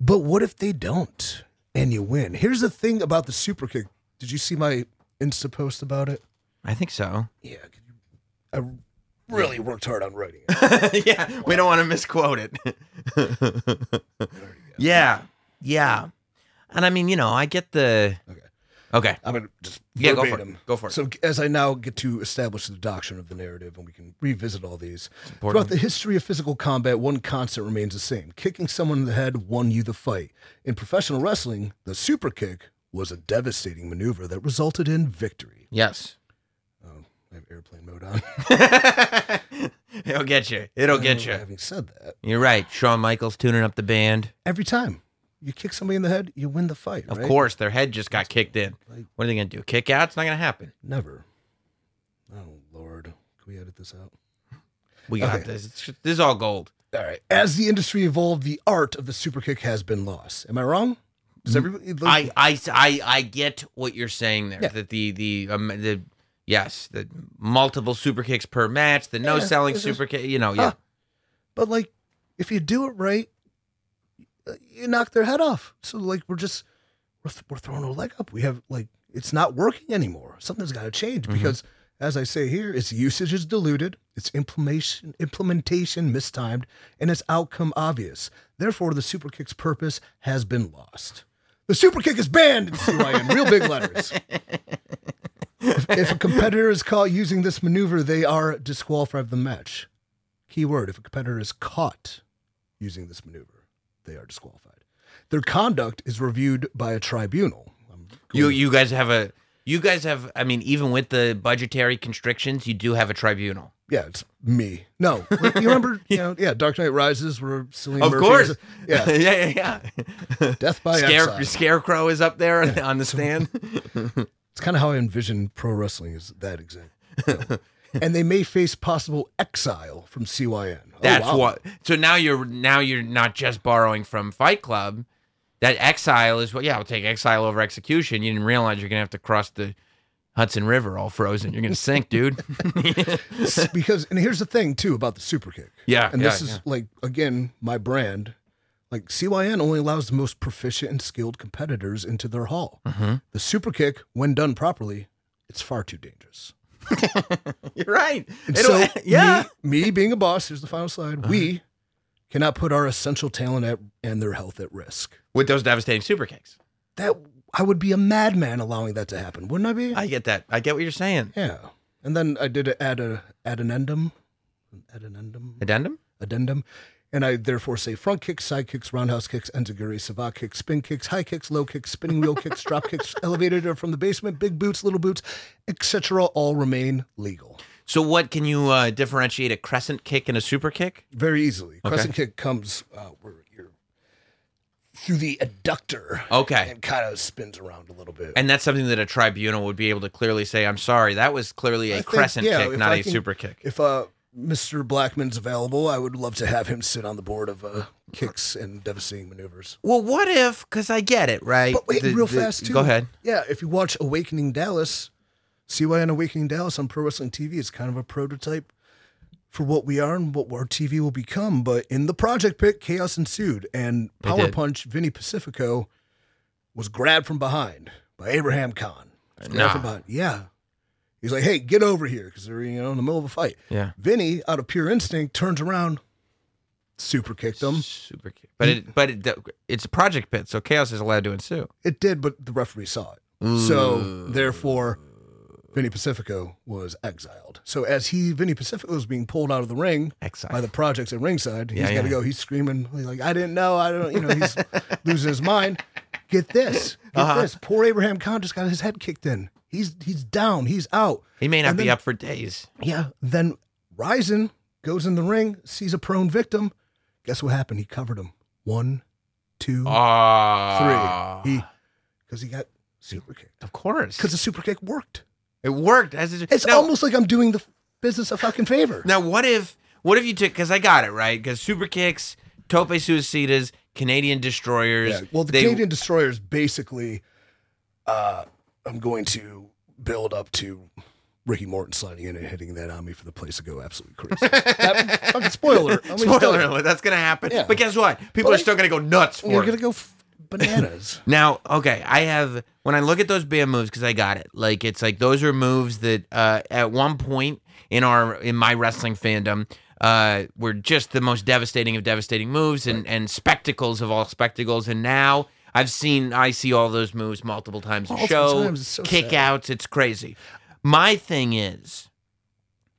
But what if they don't and you win? Here's the thing about the super kick. Did you see my Insta post about it? I think so. Yeah. I really worked hard on writing it. yeah, we don't want to misquote it. yeah, yeah, and I mean, you know, I get the. Okay. Okay. I'm gonna just Yeah, go for it. Go for it. So as I now get to establish the doctrine of the narrative, and we can revisit all these throughout the history of physical combat, one constant remains the same: kicking someone in the head won you the fight. In professional wrestling, the super kick was a devastating maneuver that resulted in victory. Yes. I have airplane mode on. It'll get you. It'll get you. Having said that, You're right. Shawn Michaels tuning up the band. every time you kick somebody in the head, you win the fight. Of right? course, their head just got kicked in. What are they gonna do? Kick out? It's not gonna happen. Never. Oh Lord, can we edit this out? We got Okay. this. This is all gold. All right. As the industry evolved, the art of the super kick has been lost. Am I wrong? Does everybody? I, I, I, I get what you're saying there. Yeah. That the the um, the yes, the multiple super kicks per match, the no Yeah, selling super kick. You know, yeah. Huh. But like, if you do it right, uh, you knock their head off. So like, we're just we're, th- we're throwing a leg up. We have like, it's not working anymore. Something's got to change Mm-hmm. because, as I say here, its usage is diluted, its implementation implementation mistimed, and its outcome obvious. Therefore, the super kick's purpose has been lost. The super kick is banned in CYN, real big letters. If, if a competitor is caught using this maneuver, they are disqualified from the match. Key word: if a competitor is caught using this maneuver, they are disqualified. Their conduct is reviewed by a tribunal. You you guys have a you guys have I mean even with the budgetary constrictions you do have a tribunal. yeah, it's me. No, you remember? You know, yeah, Dark Knight Rises, where Cillian Of Murphy course. was- yeah, yeah, yeah, yeah. death by Scare. Scarecrow is up there on the stand. It's kind of how I envision pro wrestling is that exact. and they may face possible exile from CYN. Oh, That's wow. what. So now you're now you're not just borrowing from Fight Club. That exile is what. Yeah, I'll take exile over execution. You didn't realize you're gonna have to cross the Hudson River all frozen. You're gonna sink, dude. because and here's the thing too about the super kick. Yeah, and this is yeah. like again my brand. Like CYN only allows the most proficient and skilled competitors into their hall. Mm-hmm. The super kick, when done properly, it's far too dangerous. you're right. And It'll- so yeah. me, me being a boss, here's the final slide. Uh-huh. We cannot put our essential talent at, and their health at risk. With those devastating super kicks. That I would be a madman allowing that to happen, wouldn't I be? I get that. I get what you're saying. yeah. And then I did add a an addendum, addendum, Addendum? addendum. And I therefore say front kicks, side kicks, roundhouse kicks, enziguri, savate kicks, spin kicks, high kicks, low kicks, spinning wheel kicks, drop kicks, elevated or from the basement, big boots, little boots, etc. all remain legal. So what can you uh, differentiate a crescent kick and a super kick? Very easily. Okay. Crescent kick comes uh, where you're through the adductor. Okay. And kind of spins around a little bit. And that's something that a tribunal would be able to clearly say, I'm sorry, that was clearly a I think, crescent yeah, kick, not I a can- super kick. If uh, Mr. Blackman's available, I would love to have him sit on the board of uh, kicks and devastating maneuvers. Well, what if, because I get it, right? But wait, The- real the- fast too. Go ahead. Yeah, if you watch Awakening Dallas, see why CYN Awakening Dallas on Pro Wrestling TV, it's kind of a prototype for what we are and what our TV will become. But in the project pit, chaos ensued, and Power. Punch Vinny Pacifico was grabbed from behind by Abraham Khan. Nah. Yeah. He's like, "Hey, get over here," because they're you know in the middle of a fight. Yeah. Vinny, out of pure instinct, turns around, super kicked him. Super kick. But it, but it, it's a project pit, so chaos is allowed to ensue. It did, but the referee saw it. So therefore, Vinny Pacifico was exiled. So as he, Vinny Pacifico, was being pulled out of the ring Exile. by the projects at ringside, he's Yeah, got to yeah. go. He's screaming he's like, "I didn't know. I don't." You know, he's losing his mind. Get this. Get Uh-huh. this. Poor Abraham Khan just got his head kicked in. He's he's down. He's out. He may not And be then- up for days. Yeah. Then Ryzen goes in the ring, sees a prone victim. Guess what happened? He covered him. One, two, three. Ah, He because he got super kicked. of course, Because the super kick worked. it worked. As it, It's now, almost like I'm doing the business a fucking favor. now. What if what if you took? Because I got it right. Because super kicks, tope suicidas, Canadian destroyers. Yeah. Well, the they- Canadian destroyers basically, uh, I'm going to build up to Ricky Morton sliding in and hitting that on me for the place to go absolutely crazy. that, fucking spoiler. I mean, Spoiler still- alert, that's gonna happen. Yeah. But guess what? People But are still gonna go nuts for You're gonna go f- bananas. Now, okay, I have when I look at those band moves because I got it. Like it's like those are moves that uh, at one point in our in my wrestling fandom uh, were just the most devastating of devastating moves and and spectacles of all spectacles. And now I've seen I see all those moves multiple times a Multiple show, times, it's so kick sad. outs. It's crazy. My thing is,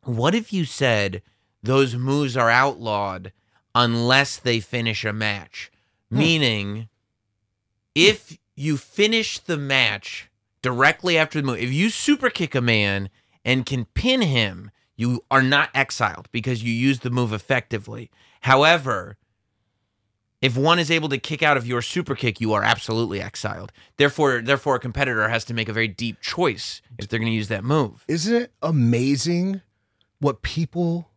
what if you said those moves are outlawed unless they finish a match? Hmm. Meaning, if you finish the match directly after the move, if you super kick a man and can pin him, you are not exiled because you used the move effectively. However, if one is able to kick out of your super kick, you are absolutely exiled. Therefore, therefore, a competitor has to make a very deep choice if they're going to use that move. Isn't it amazing what people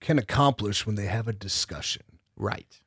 can accomplish when they have a discussion? Right.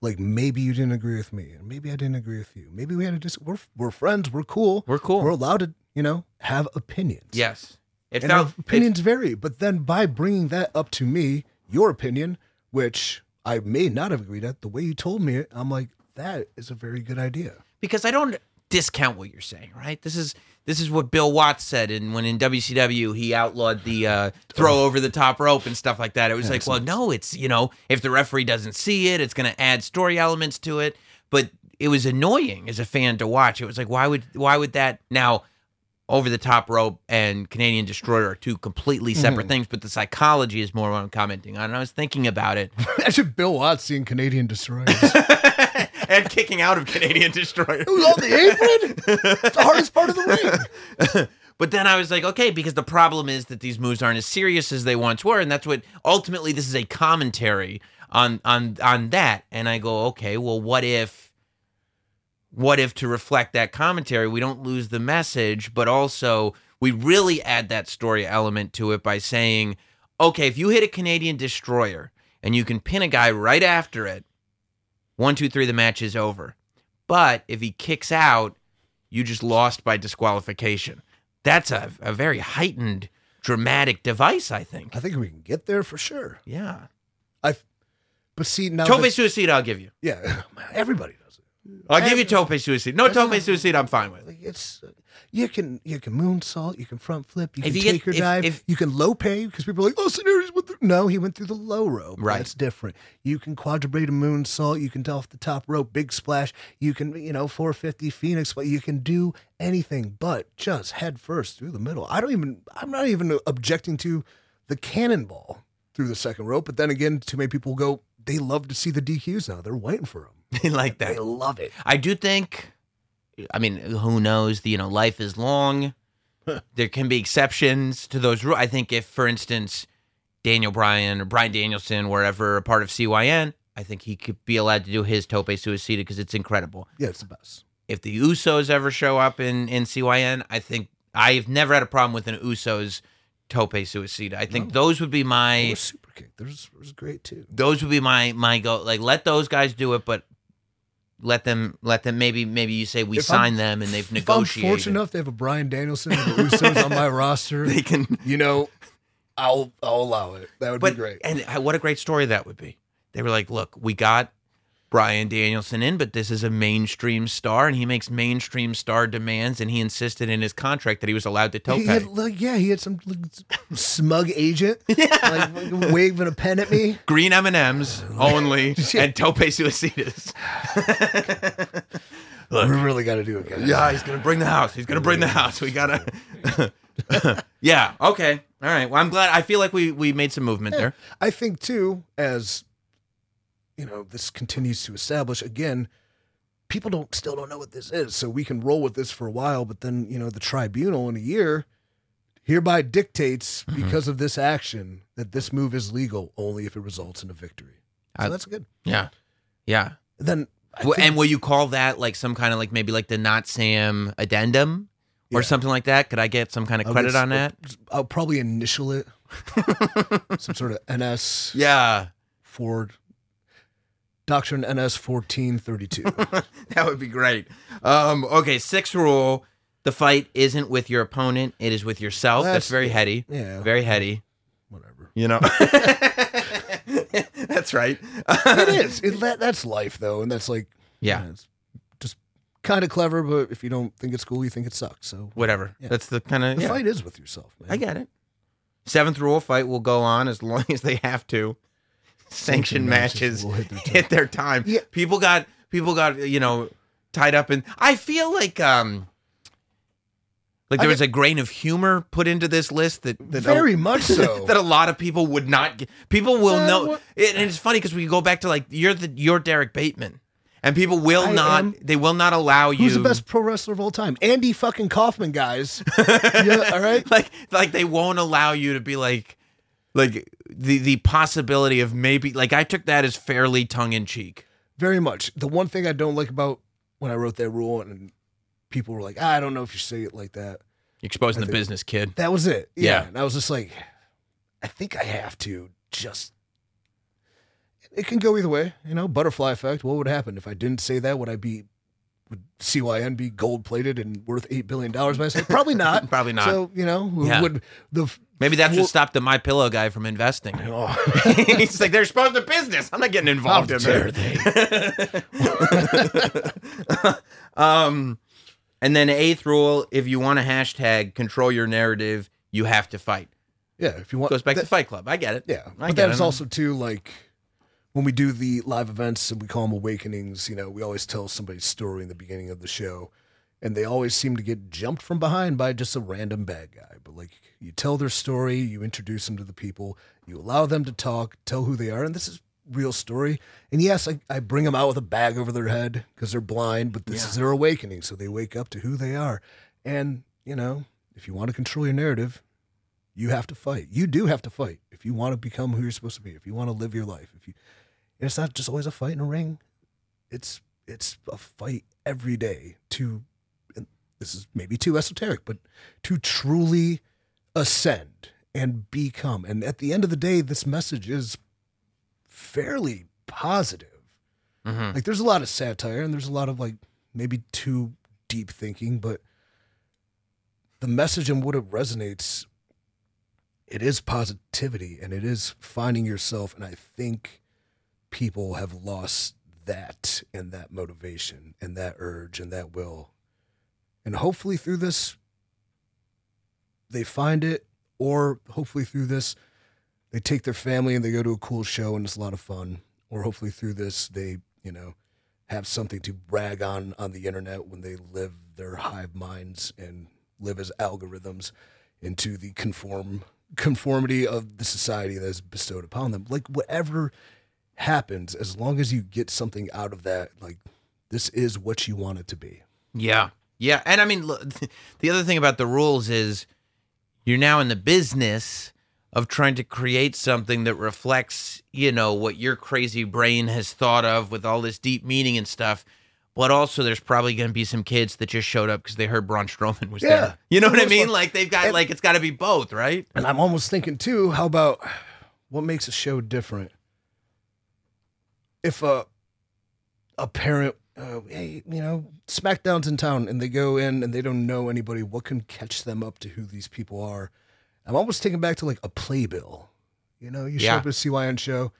Like maybe you didn't agree with me, and maybe I didn't agree with you. Maybe we had a dis. We're we're friends. We're cool. We're cool. We're allowed to, you know, have opinions. Yes. It and opinions vary. But then by bringing that up to me, your opinion, which I may not have agreed at, the way you told me it, I'm like, that is a very good idea. because I don't discount what you're saying, right? This is this is what Bill Watts said, and when in WCW he outlawed the uh, throw over the top rope and stuff like that. It was like, well, no, it's you know, if the referee doesn't see it, it's going to add story elements to it. But it was annoying as a fan to watch. It was like, why would why would that now? Over the top rope and Canadian Destroyer are two completely mm-hmm. separate things, but the psychology is more what I'm commenting on. And I was thinking about it Imagine Bill Watts seeing Canadian destroyers. and kicking out of Canadian Destroyer. Who's on the apron? It's the hardest part of the ring. But then I was like, okay, because the problem is that these moves aren't as serious as they once were, and that's what ultimately this is a commentary on on on that. And I go, okay, well, what if what if to reflect that commentary, we don't lose the message, but also we really add that story element to it by saying, okay, if you hit a Canadian destroyer and you can pin a guy right after it, one, two, three, the match is over. But if he kicks out, you just lost by disqualification. That's a, a very heightened, dramatic device, I think. I think we can get there for sure. Yeah. I, but see now, Tope that- suicide, I'll give you. yeah, everybody does it. I'll give you tope suicide. No tope suicide, I'm fine with. It's uh, you can you can moonsault, you can front flip, you If can you take get- your if- dive, if- you can low pay because people are like, oh, Scenarios went through. No, he went through the low rope. Right. that's different. You can quadruplate a moonsault, you can do off the top rope, big splash. You can you know 450 Phoenix, but you can do anything but just head first through the middle. I don't even I'm not even objecting to the cannonball through the second rope, but then again, too many people go. They love to see the DQs now. They're waiting for them. They like They that. love it. I do think, I mean, who knows? You know, life is long. there can be exceptions to those rules. I think if, for instance, Daniel Bryan or Brian Danielson were ever a part of CYN, I think he could be allowed to do his tope suicida because it's incredible. Yeah, it's the best. If the Usos ever show up in, in CYN, I think I've never had a problem with an Usos tope suicida. I think those would be my super kick. There's was great too. those would be my my go like let those guys do it but let them let them maybe maybe you say we If I'm- sign them and they've If I'm negotiated fortunate enough to have a Brian Danielson and the on my roster, they can you know, I'll I'll allow it. That would but be great. and uh, what a great story that would be they were like look we got Brian Danielson in, but this is a mainstream star, and he makes mainstream star demands, and he insisted in his contract that he was allowed to tope. He had, like, yeah, he had some like, smug agent like waving a pen at me. Green M and M's only, and tope suicidas. we really got to do it, guys. Yeah, he's gonna bring the house. He's gonna bring the house. We gotta. yeah. Okay. All right. Well, I'm glad. I feel like we we made some movement there. I think too, as you know, this continues to establish again. People don't still don't know what this is, so we can roll with this for a while. But then, you know, the tribunal in a year hereby dictates Mm-hmm. because of this action that this move is legal only if it results in a victory. So I- that's good. Yeah. Yeah. Then, Well, and will you call that like some kind of like maybe like the not Sam addendum or Yeah. something like that? Could I get some kind of credit get- on that? I'll probably initial it, some sort of NS Yeah. Ford Doctrine NS fourteen thirty two. That would be great. Um, okay, sixth rule: the fight isn't with your opponent; it is with yourself. That's, That's- very heady. Yeah, Very heady. whatever. You know. that's right. it is. It, that, that's life, though, and that's like Yeah. it's just kind of clever. But if you don't think it's cool, you think it sucks. So Whatever. Yeah. That's the kind of the yeah. fight is with yourself. Man. I get it. Seventh rule: fight will go on as long as they have to. Sanction Sanction matches matches hit their time. hit their time. Yeah. People got people got you know tied up in. I feel like um like there I was a grain of humor put into this list that that Very much so. that a lot of people would not get. People will Uh, know, it, and it's funny because we go back to like you're the you're Derrick Bateman, and people will I not. am- they will not allow you. Who's the best pro wrestler of all time? Andy fucking Kaufman, guys. yeah, all right. like like they won't allow you to be like like the the possibility of maybe like I took that as fairly tongue in cheek. Very much. The one thing I don't like about when I wrote that rule, and people were like, "Ah, "I don't know if you say it like that." You're Exposing I the think- business kid. That was it. Yeah. Yeah. And I was just like, I think I have to just. It can go either way, you know. Butterfly effect. What would happen if I didn't say that? Would I be, would CYN be gold plated and worth eight billion dollars by saying? Probably not. Probably not. So you know, Yeah. would the Maybe that what stopped the My Pillow guy from investing. Oh, He's like, they're supposed to business. I'm not getting involved how in dare that. they? um, and then eighth rule: if you want to hashtag control your narrative, you have to fight. Yeah, if you want, Goes back that- to Fight Club. I get it. Yeah, I but get that is also too like when we do the live events and we call them awakenings. You know, we always tell somebody's story in the beginning of the show, and they always seem to get jumped from behind by just a random bad guy. But like, you tell their story, you introduce them to the people, you allow them to talk, tell who they are, and this is real story. And yes, I, I bring them out with a bag over their head because they're blind, but this is their awakening, so they wake up to who they are. And you know, if you want to control your narrative, you have to fight. You do have to fight if you want to become who you're supposed to be. If you want to live your life. If you, and it's not just always a fight in a ring. It's it's a fight every day to. And this is maybe too esoteric, but to truly ascend and become. And at the end of the day, this message is fairly positive. Mhm. Like there's a lot of satire and there's a lot of like maybe too deep thinking, but the message and what it resonates, it is positivity and it is finding yourself. And I think people have lost that and that motivation and that urge and that will. And hopefully through this, they find it, or hopefully through this, they take their family and they go to a cool show and it's a lot of fun. Or hopefully through this, they, you know, have something to brag on on the internet when they live their hive minds and live as algorithms into the conform conformity of the society that is bestowed upon them. Like whatever happens, as long as you get something out of that, like this is what you want it to be. Yeah. Yeah. And I mean, look, the other thing about the rules is you're now in the business of trying to create something that reflects, you know, what your crazy brain has thought of with all this deep meaning and stuff. But also, there's probably going to be some kids that just showed up because they heard Braun Strowman was Yeah. there. You know what I mean? Like they've got And- like it's got to be both, right? And I'm almost thinking too, how about what makes a show different? If a a parent, uh, hey, you know, SmackDown's in town and they go in and they don't know anybody, what can catch them up to who these people are? I'm almost taking back to like a playbill. You know, you show Yeah. up at a CYN show.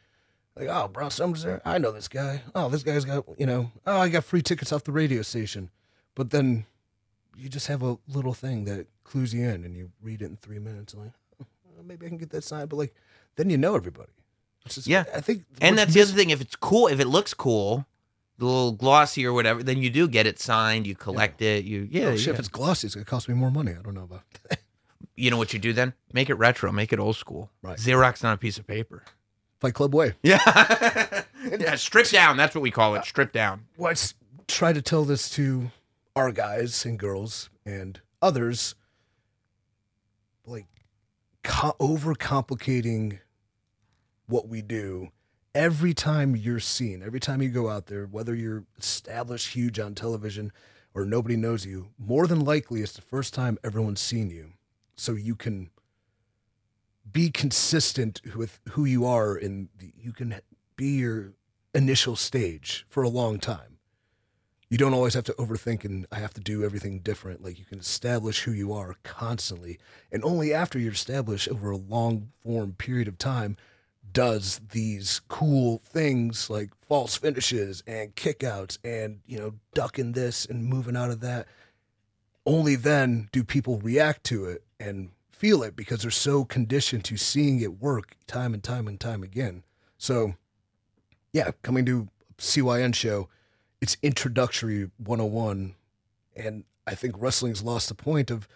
Like, oh, Braun Strowman's there. I know this guy. Oh, this guy's got, you know, oh, I got free tickets off the radio station. But then you just have a little thing that clues you in and you read it in three minutes. And like, oh, maybe I can get that signed. But like, then you know everybody. Just, Yeah. I think. And that's the other thing. If it's cool, if it looks cool, a little glossy or whatever, then you do get it signed. You collect it. You yeah. Oh, shit, yeah. if it's glossy, it's going to cost me more money. I don't know about that. You know what you do then? Make it retro. Make it old school. Right. Xerox on a piece of paper. Fight Club Way. Yeah. yeah. Strip down. That's what we call it. Uh, Strip down. well, I try to tell this to our guys and girls and others, like co- overcomplicating what we do. Every time you're seen, every time you go out there, whether you're established huge on television or nobody knows you, more than likely it's the first time everyone's seen you. So you can be consistent with who you are and you can be your initial stage for a long time. You don't always have to overthink and I have to do everything different. Like you can establish who you are constantly. And only after you're established over a long form period of time does these cool things like false finishes and kickouts and, you know, ducking this and moving out of that. Only then do people react to it and feel it because they're so conditioned to seeing it work time and time and time again. So, yeah, coming to CYN show, it's introductory 101 and I think wrestling's lost the point of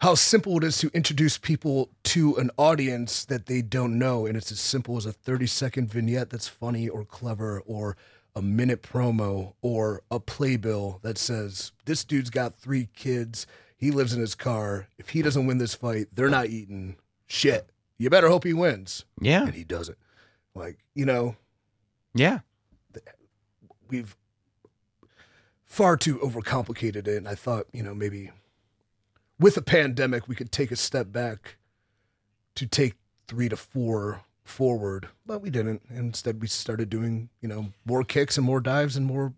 how simple it is to introduce people to an audience that they don't know and it's as simple as a 30 second vignette that's funny or clever or a minute promo or a playbill that says this dude's got three kids he lives in his car if he doesn't win this fight they're not eating shit you better hope he wins Yeah. and he doesn't like you know Yeah. we've far too overcomplicated it. And I thought, you know, maybe with a pandemic, we could take a step back to take three to four forward, but we didn't. Instead, we started doing, you know, more kicks and more dives and more.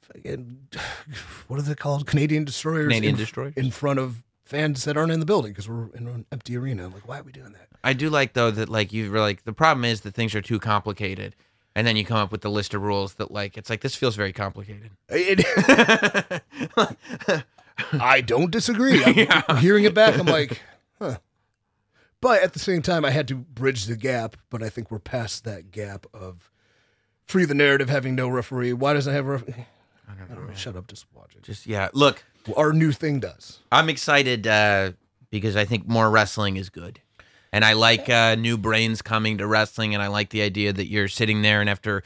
fucking- What are they called? Canadian destroyers. Canadian in, destroyers. in front of fans that aren't in the building because we're in an empty arena. Like, why are we doing that? I do like though that like you were like the problem is that things are too complicated, and then you come up with the list of rules that like it's like this feels very complicated. It- I don't disagree. I'm hearing it back. I'm like, huh. But at the same time, I had to bridge the gap. But I think we're past that gap of free the narrative having no referee. Why doesn't it have a referee? I don't know. Shut up. Just watch it. Just yeah. Look, Our new thing does. I'm excited uh, because I think more wrestling is good. And I like uh, new brains coming to wrestling, and I like the idea that you're sitting there, and after,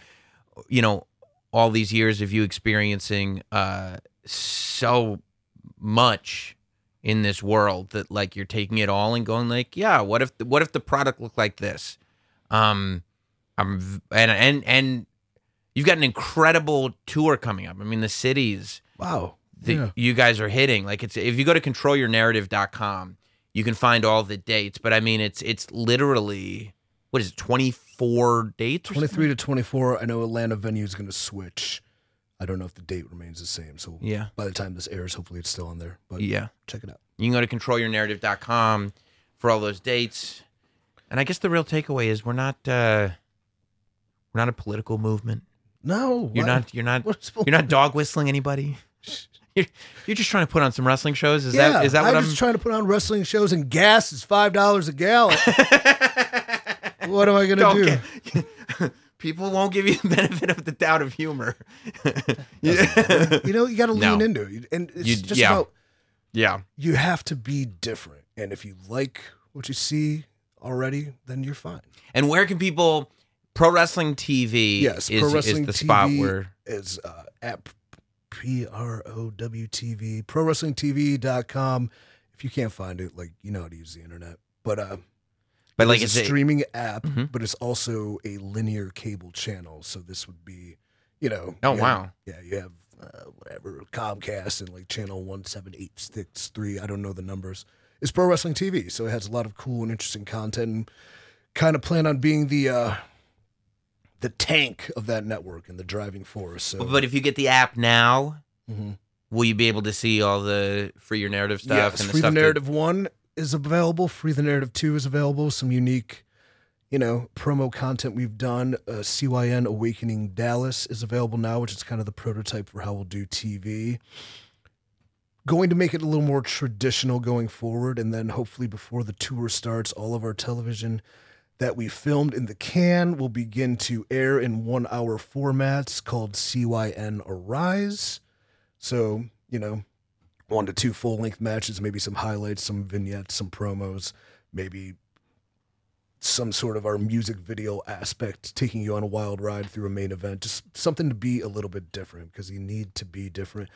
you know, all these years of you experiencing uh, so much in this world, that like you're taking it all and going like, yeah, what if what if the product looked like this? Um, I'm and and and you've got an incredible tour coming up. I mean, the cities Wow. that Yeah. you guys are hitting. Like it's if you go to controlyournarrative.com, you can find all the dates. But I mean, it's it's literally what is it, twenty four dates? or 23 to 24. I know Atlanta venue is going to switch. I don't know if the date remains the same. So? Yeah, by the time this airs, hopefully it's still on there. But yeah. check it out. You can go to controlyournarrative.com for all those dates. And I guess the real takeaway is we're not uh we're not a political movement. No, You're why- not you're not you're not dog whistling anybody. You're, you're just trying to put on some wrestling shows. Is yeah, that is that what I'm I'm? just trying to put on wrestling shows and gas is five dollars a gallon. what am I gonna Don't do? People won't give you the benefit of the doubt of humor. You know, you got to No. lean into it, and it's You- just yeah. about yeah. you have to be different. And if you like what you see already, then you're fine. And where can people? Pro Wrestling TV Yes, is, Pro is Wrestling the spot TV where is uh, at P R O W T V, ProWrestlingTV.com. If you can't find it, like you know how to use the internet, but uh, But like it's a streaming app, Mhm. but it's also a linear cable channel. So this would be, you know. Oh, you have- wow. yeah, you have uh, whatever Comcast and like channel one seven eight six three. I don't know the numbers. It's Pro Wrestling TV, so it has a lot of cool and interesting content. And kind of plan on being the uh, the tank of that network and the driving force. So, But if you get the app now, Mhm. will you be able to see all the free your narrative stuff yes, and the Free the stuff that- Narrative one is available. Free the Narrative two is available. Some unique, you know, promo content we've done. Uh, CYN Awakening Dallas is available now, which is kind of the prototype for how we'll do TV. Going to make it a little more traditional going forward, and then hopefully before the tour starts, all of our television that we filmed in the can will begin to air in one hour formats called CYN Arise. So, you know, one to two full length matches, maybe some highlights, some vignettes, some promos, maybe some sort of our music video aspect, taking you on a wild ride through a main event, just something to be a little bit different because you need to be different.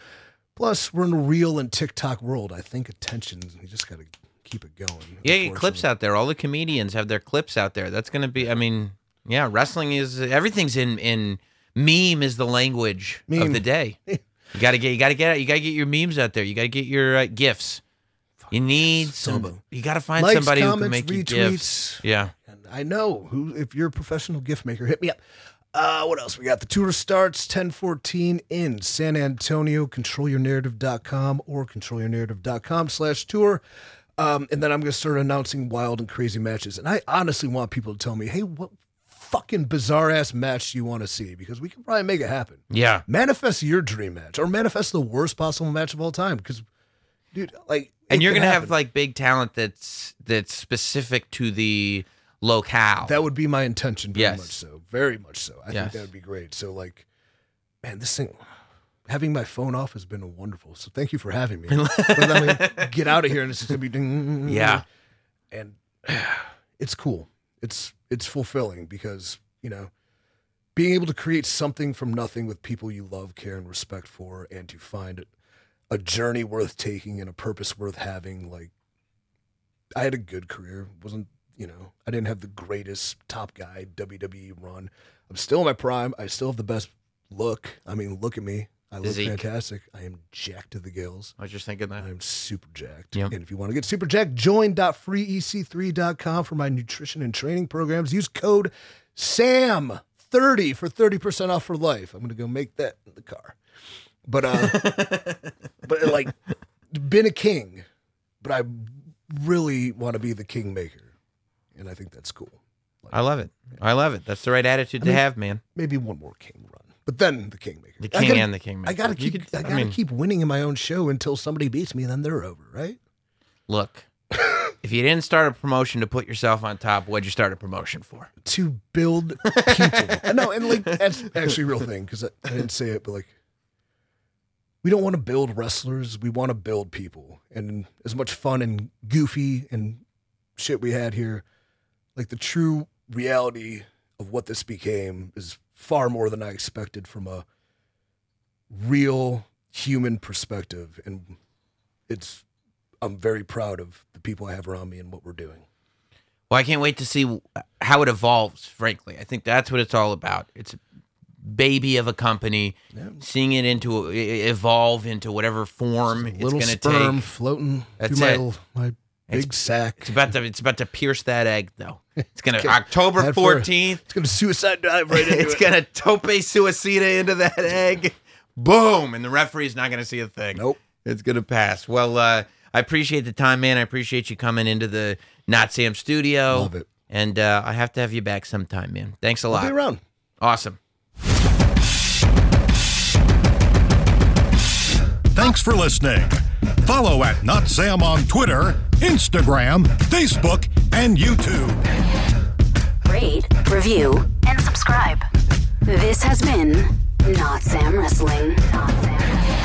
Plus, we're in a reel and TikTok world. I think attention, you just got to keep it going. Yeah, get clips out there. All the comedians have their clips out there. That's gonna be. I mean, yeah, wrestling is everything's in in meme is the language of the day. You gotta get. You gotta get. You gotta get your memes out there. You gotta get your uh, gifs. You need some. You gotta find Likes, somebody who can comments, make you retweets. gifs. Yeah. And I know who. If you're a professional gift maker, hit me up. Uh, what else? We got the tour starts 1014 in San Antonio, controlyournarrative.com or controlyournarrative.com slash tour. Um, and then I'm going to start announcing wild and crazy matches. And I honestly want people to tell me, hey, what fucking bizarre ass match you want to see? Because we can probably make it happen. Yeah. Manifest your dream match or manifest the worst possible match of all time. Because, dude, like, And you're gonna have like big talent that's that's specific to the locale. That would be my intention, very Yes. much so. Very much so. I Yes. think that would be great. So, like, man, this thing, having my phone off has been wonderful. So, thank you for having me. but then I'm get out of here, and it's just gonna be ding. Yeah. and it's cool. It's it's fulfilling because you know being able to create something from nothing with people you love, care, and respect for, and to find a journey worth taking and a purpose worth having. Like, I had a good career. wasn't you know I didn't have the greatest top guy WWE run. I'm still in my prime. I still have the best look. I mean, look at me. I look fantastic. I am jacked to the gills. I was just thinking that. I'm super jacked. Yep. And if you want to get super jacked, join.freec3.com for my nutrition and training programs. Use code SAM30 for 30% off for life. I'm going to go make that in the car. But, uh, but like, been a king, but I really want to be the king maker. And I think that's cool. I love it. I love it. That's the right attitude to mean- have, man. Maybe one more king run, but then the kingmaker. The I king gotta- and the kingmaker. I gotta keep. could- I I gotta mean- keep winning in my own show until somebody beats me. Then they're over, right? Look, if you didn't start a promotion to put yourself on top, what'd you start a promotion for? to build people. no, and like that's actually a real thing because I, I didn't say it, but like we don't want to build wrestlers. We want to build people. And as much fun and goofy and shit we had here, like the true reality of what this became is far more than I expected from a real human perspective. And it's I'm very proud of the people I have around me and what we're doing. Well, I can't wait to see how it evolves. Frankly, I think that's what it's all about. It's a baby of a company, seeing it into evolve into whatever form it's going to sperm take. floating That's through it. my, my big It's- sack. It's about to it's about to pierce that egg though. It's gonna gonna- October fourteenth. It's gonna suicide dive right into It's it. gonna tope suicida into that egg. Boom, and the referee's not gonna see a thing. Nope. It's gonna pass. Well, uh, I appreciate the time, man. I appreciate you coming into the Not Sam studio. Love it. And uh, I have to have you back sometime, man. Thanks a I'll lot. be around. Awesome. Thanks for listening. Follow at Not Sam on Twitter, Instagram, Facebook, and YouTube. Rate, review, and subscribe. This has been Not Sam Wrestling. Not Sam.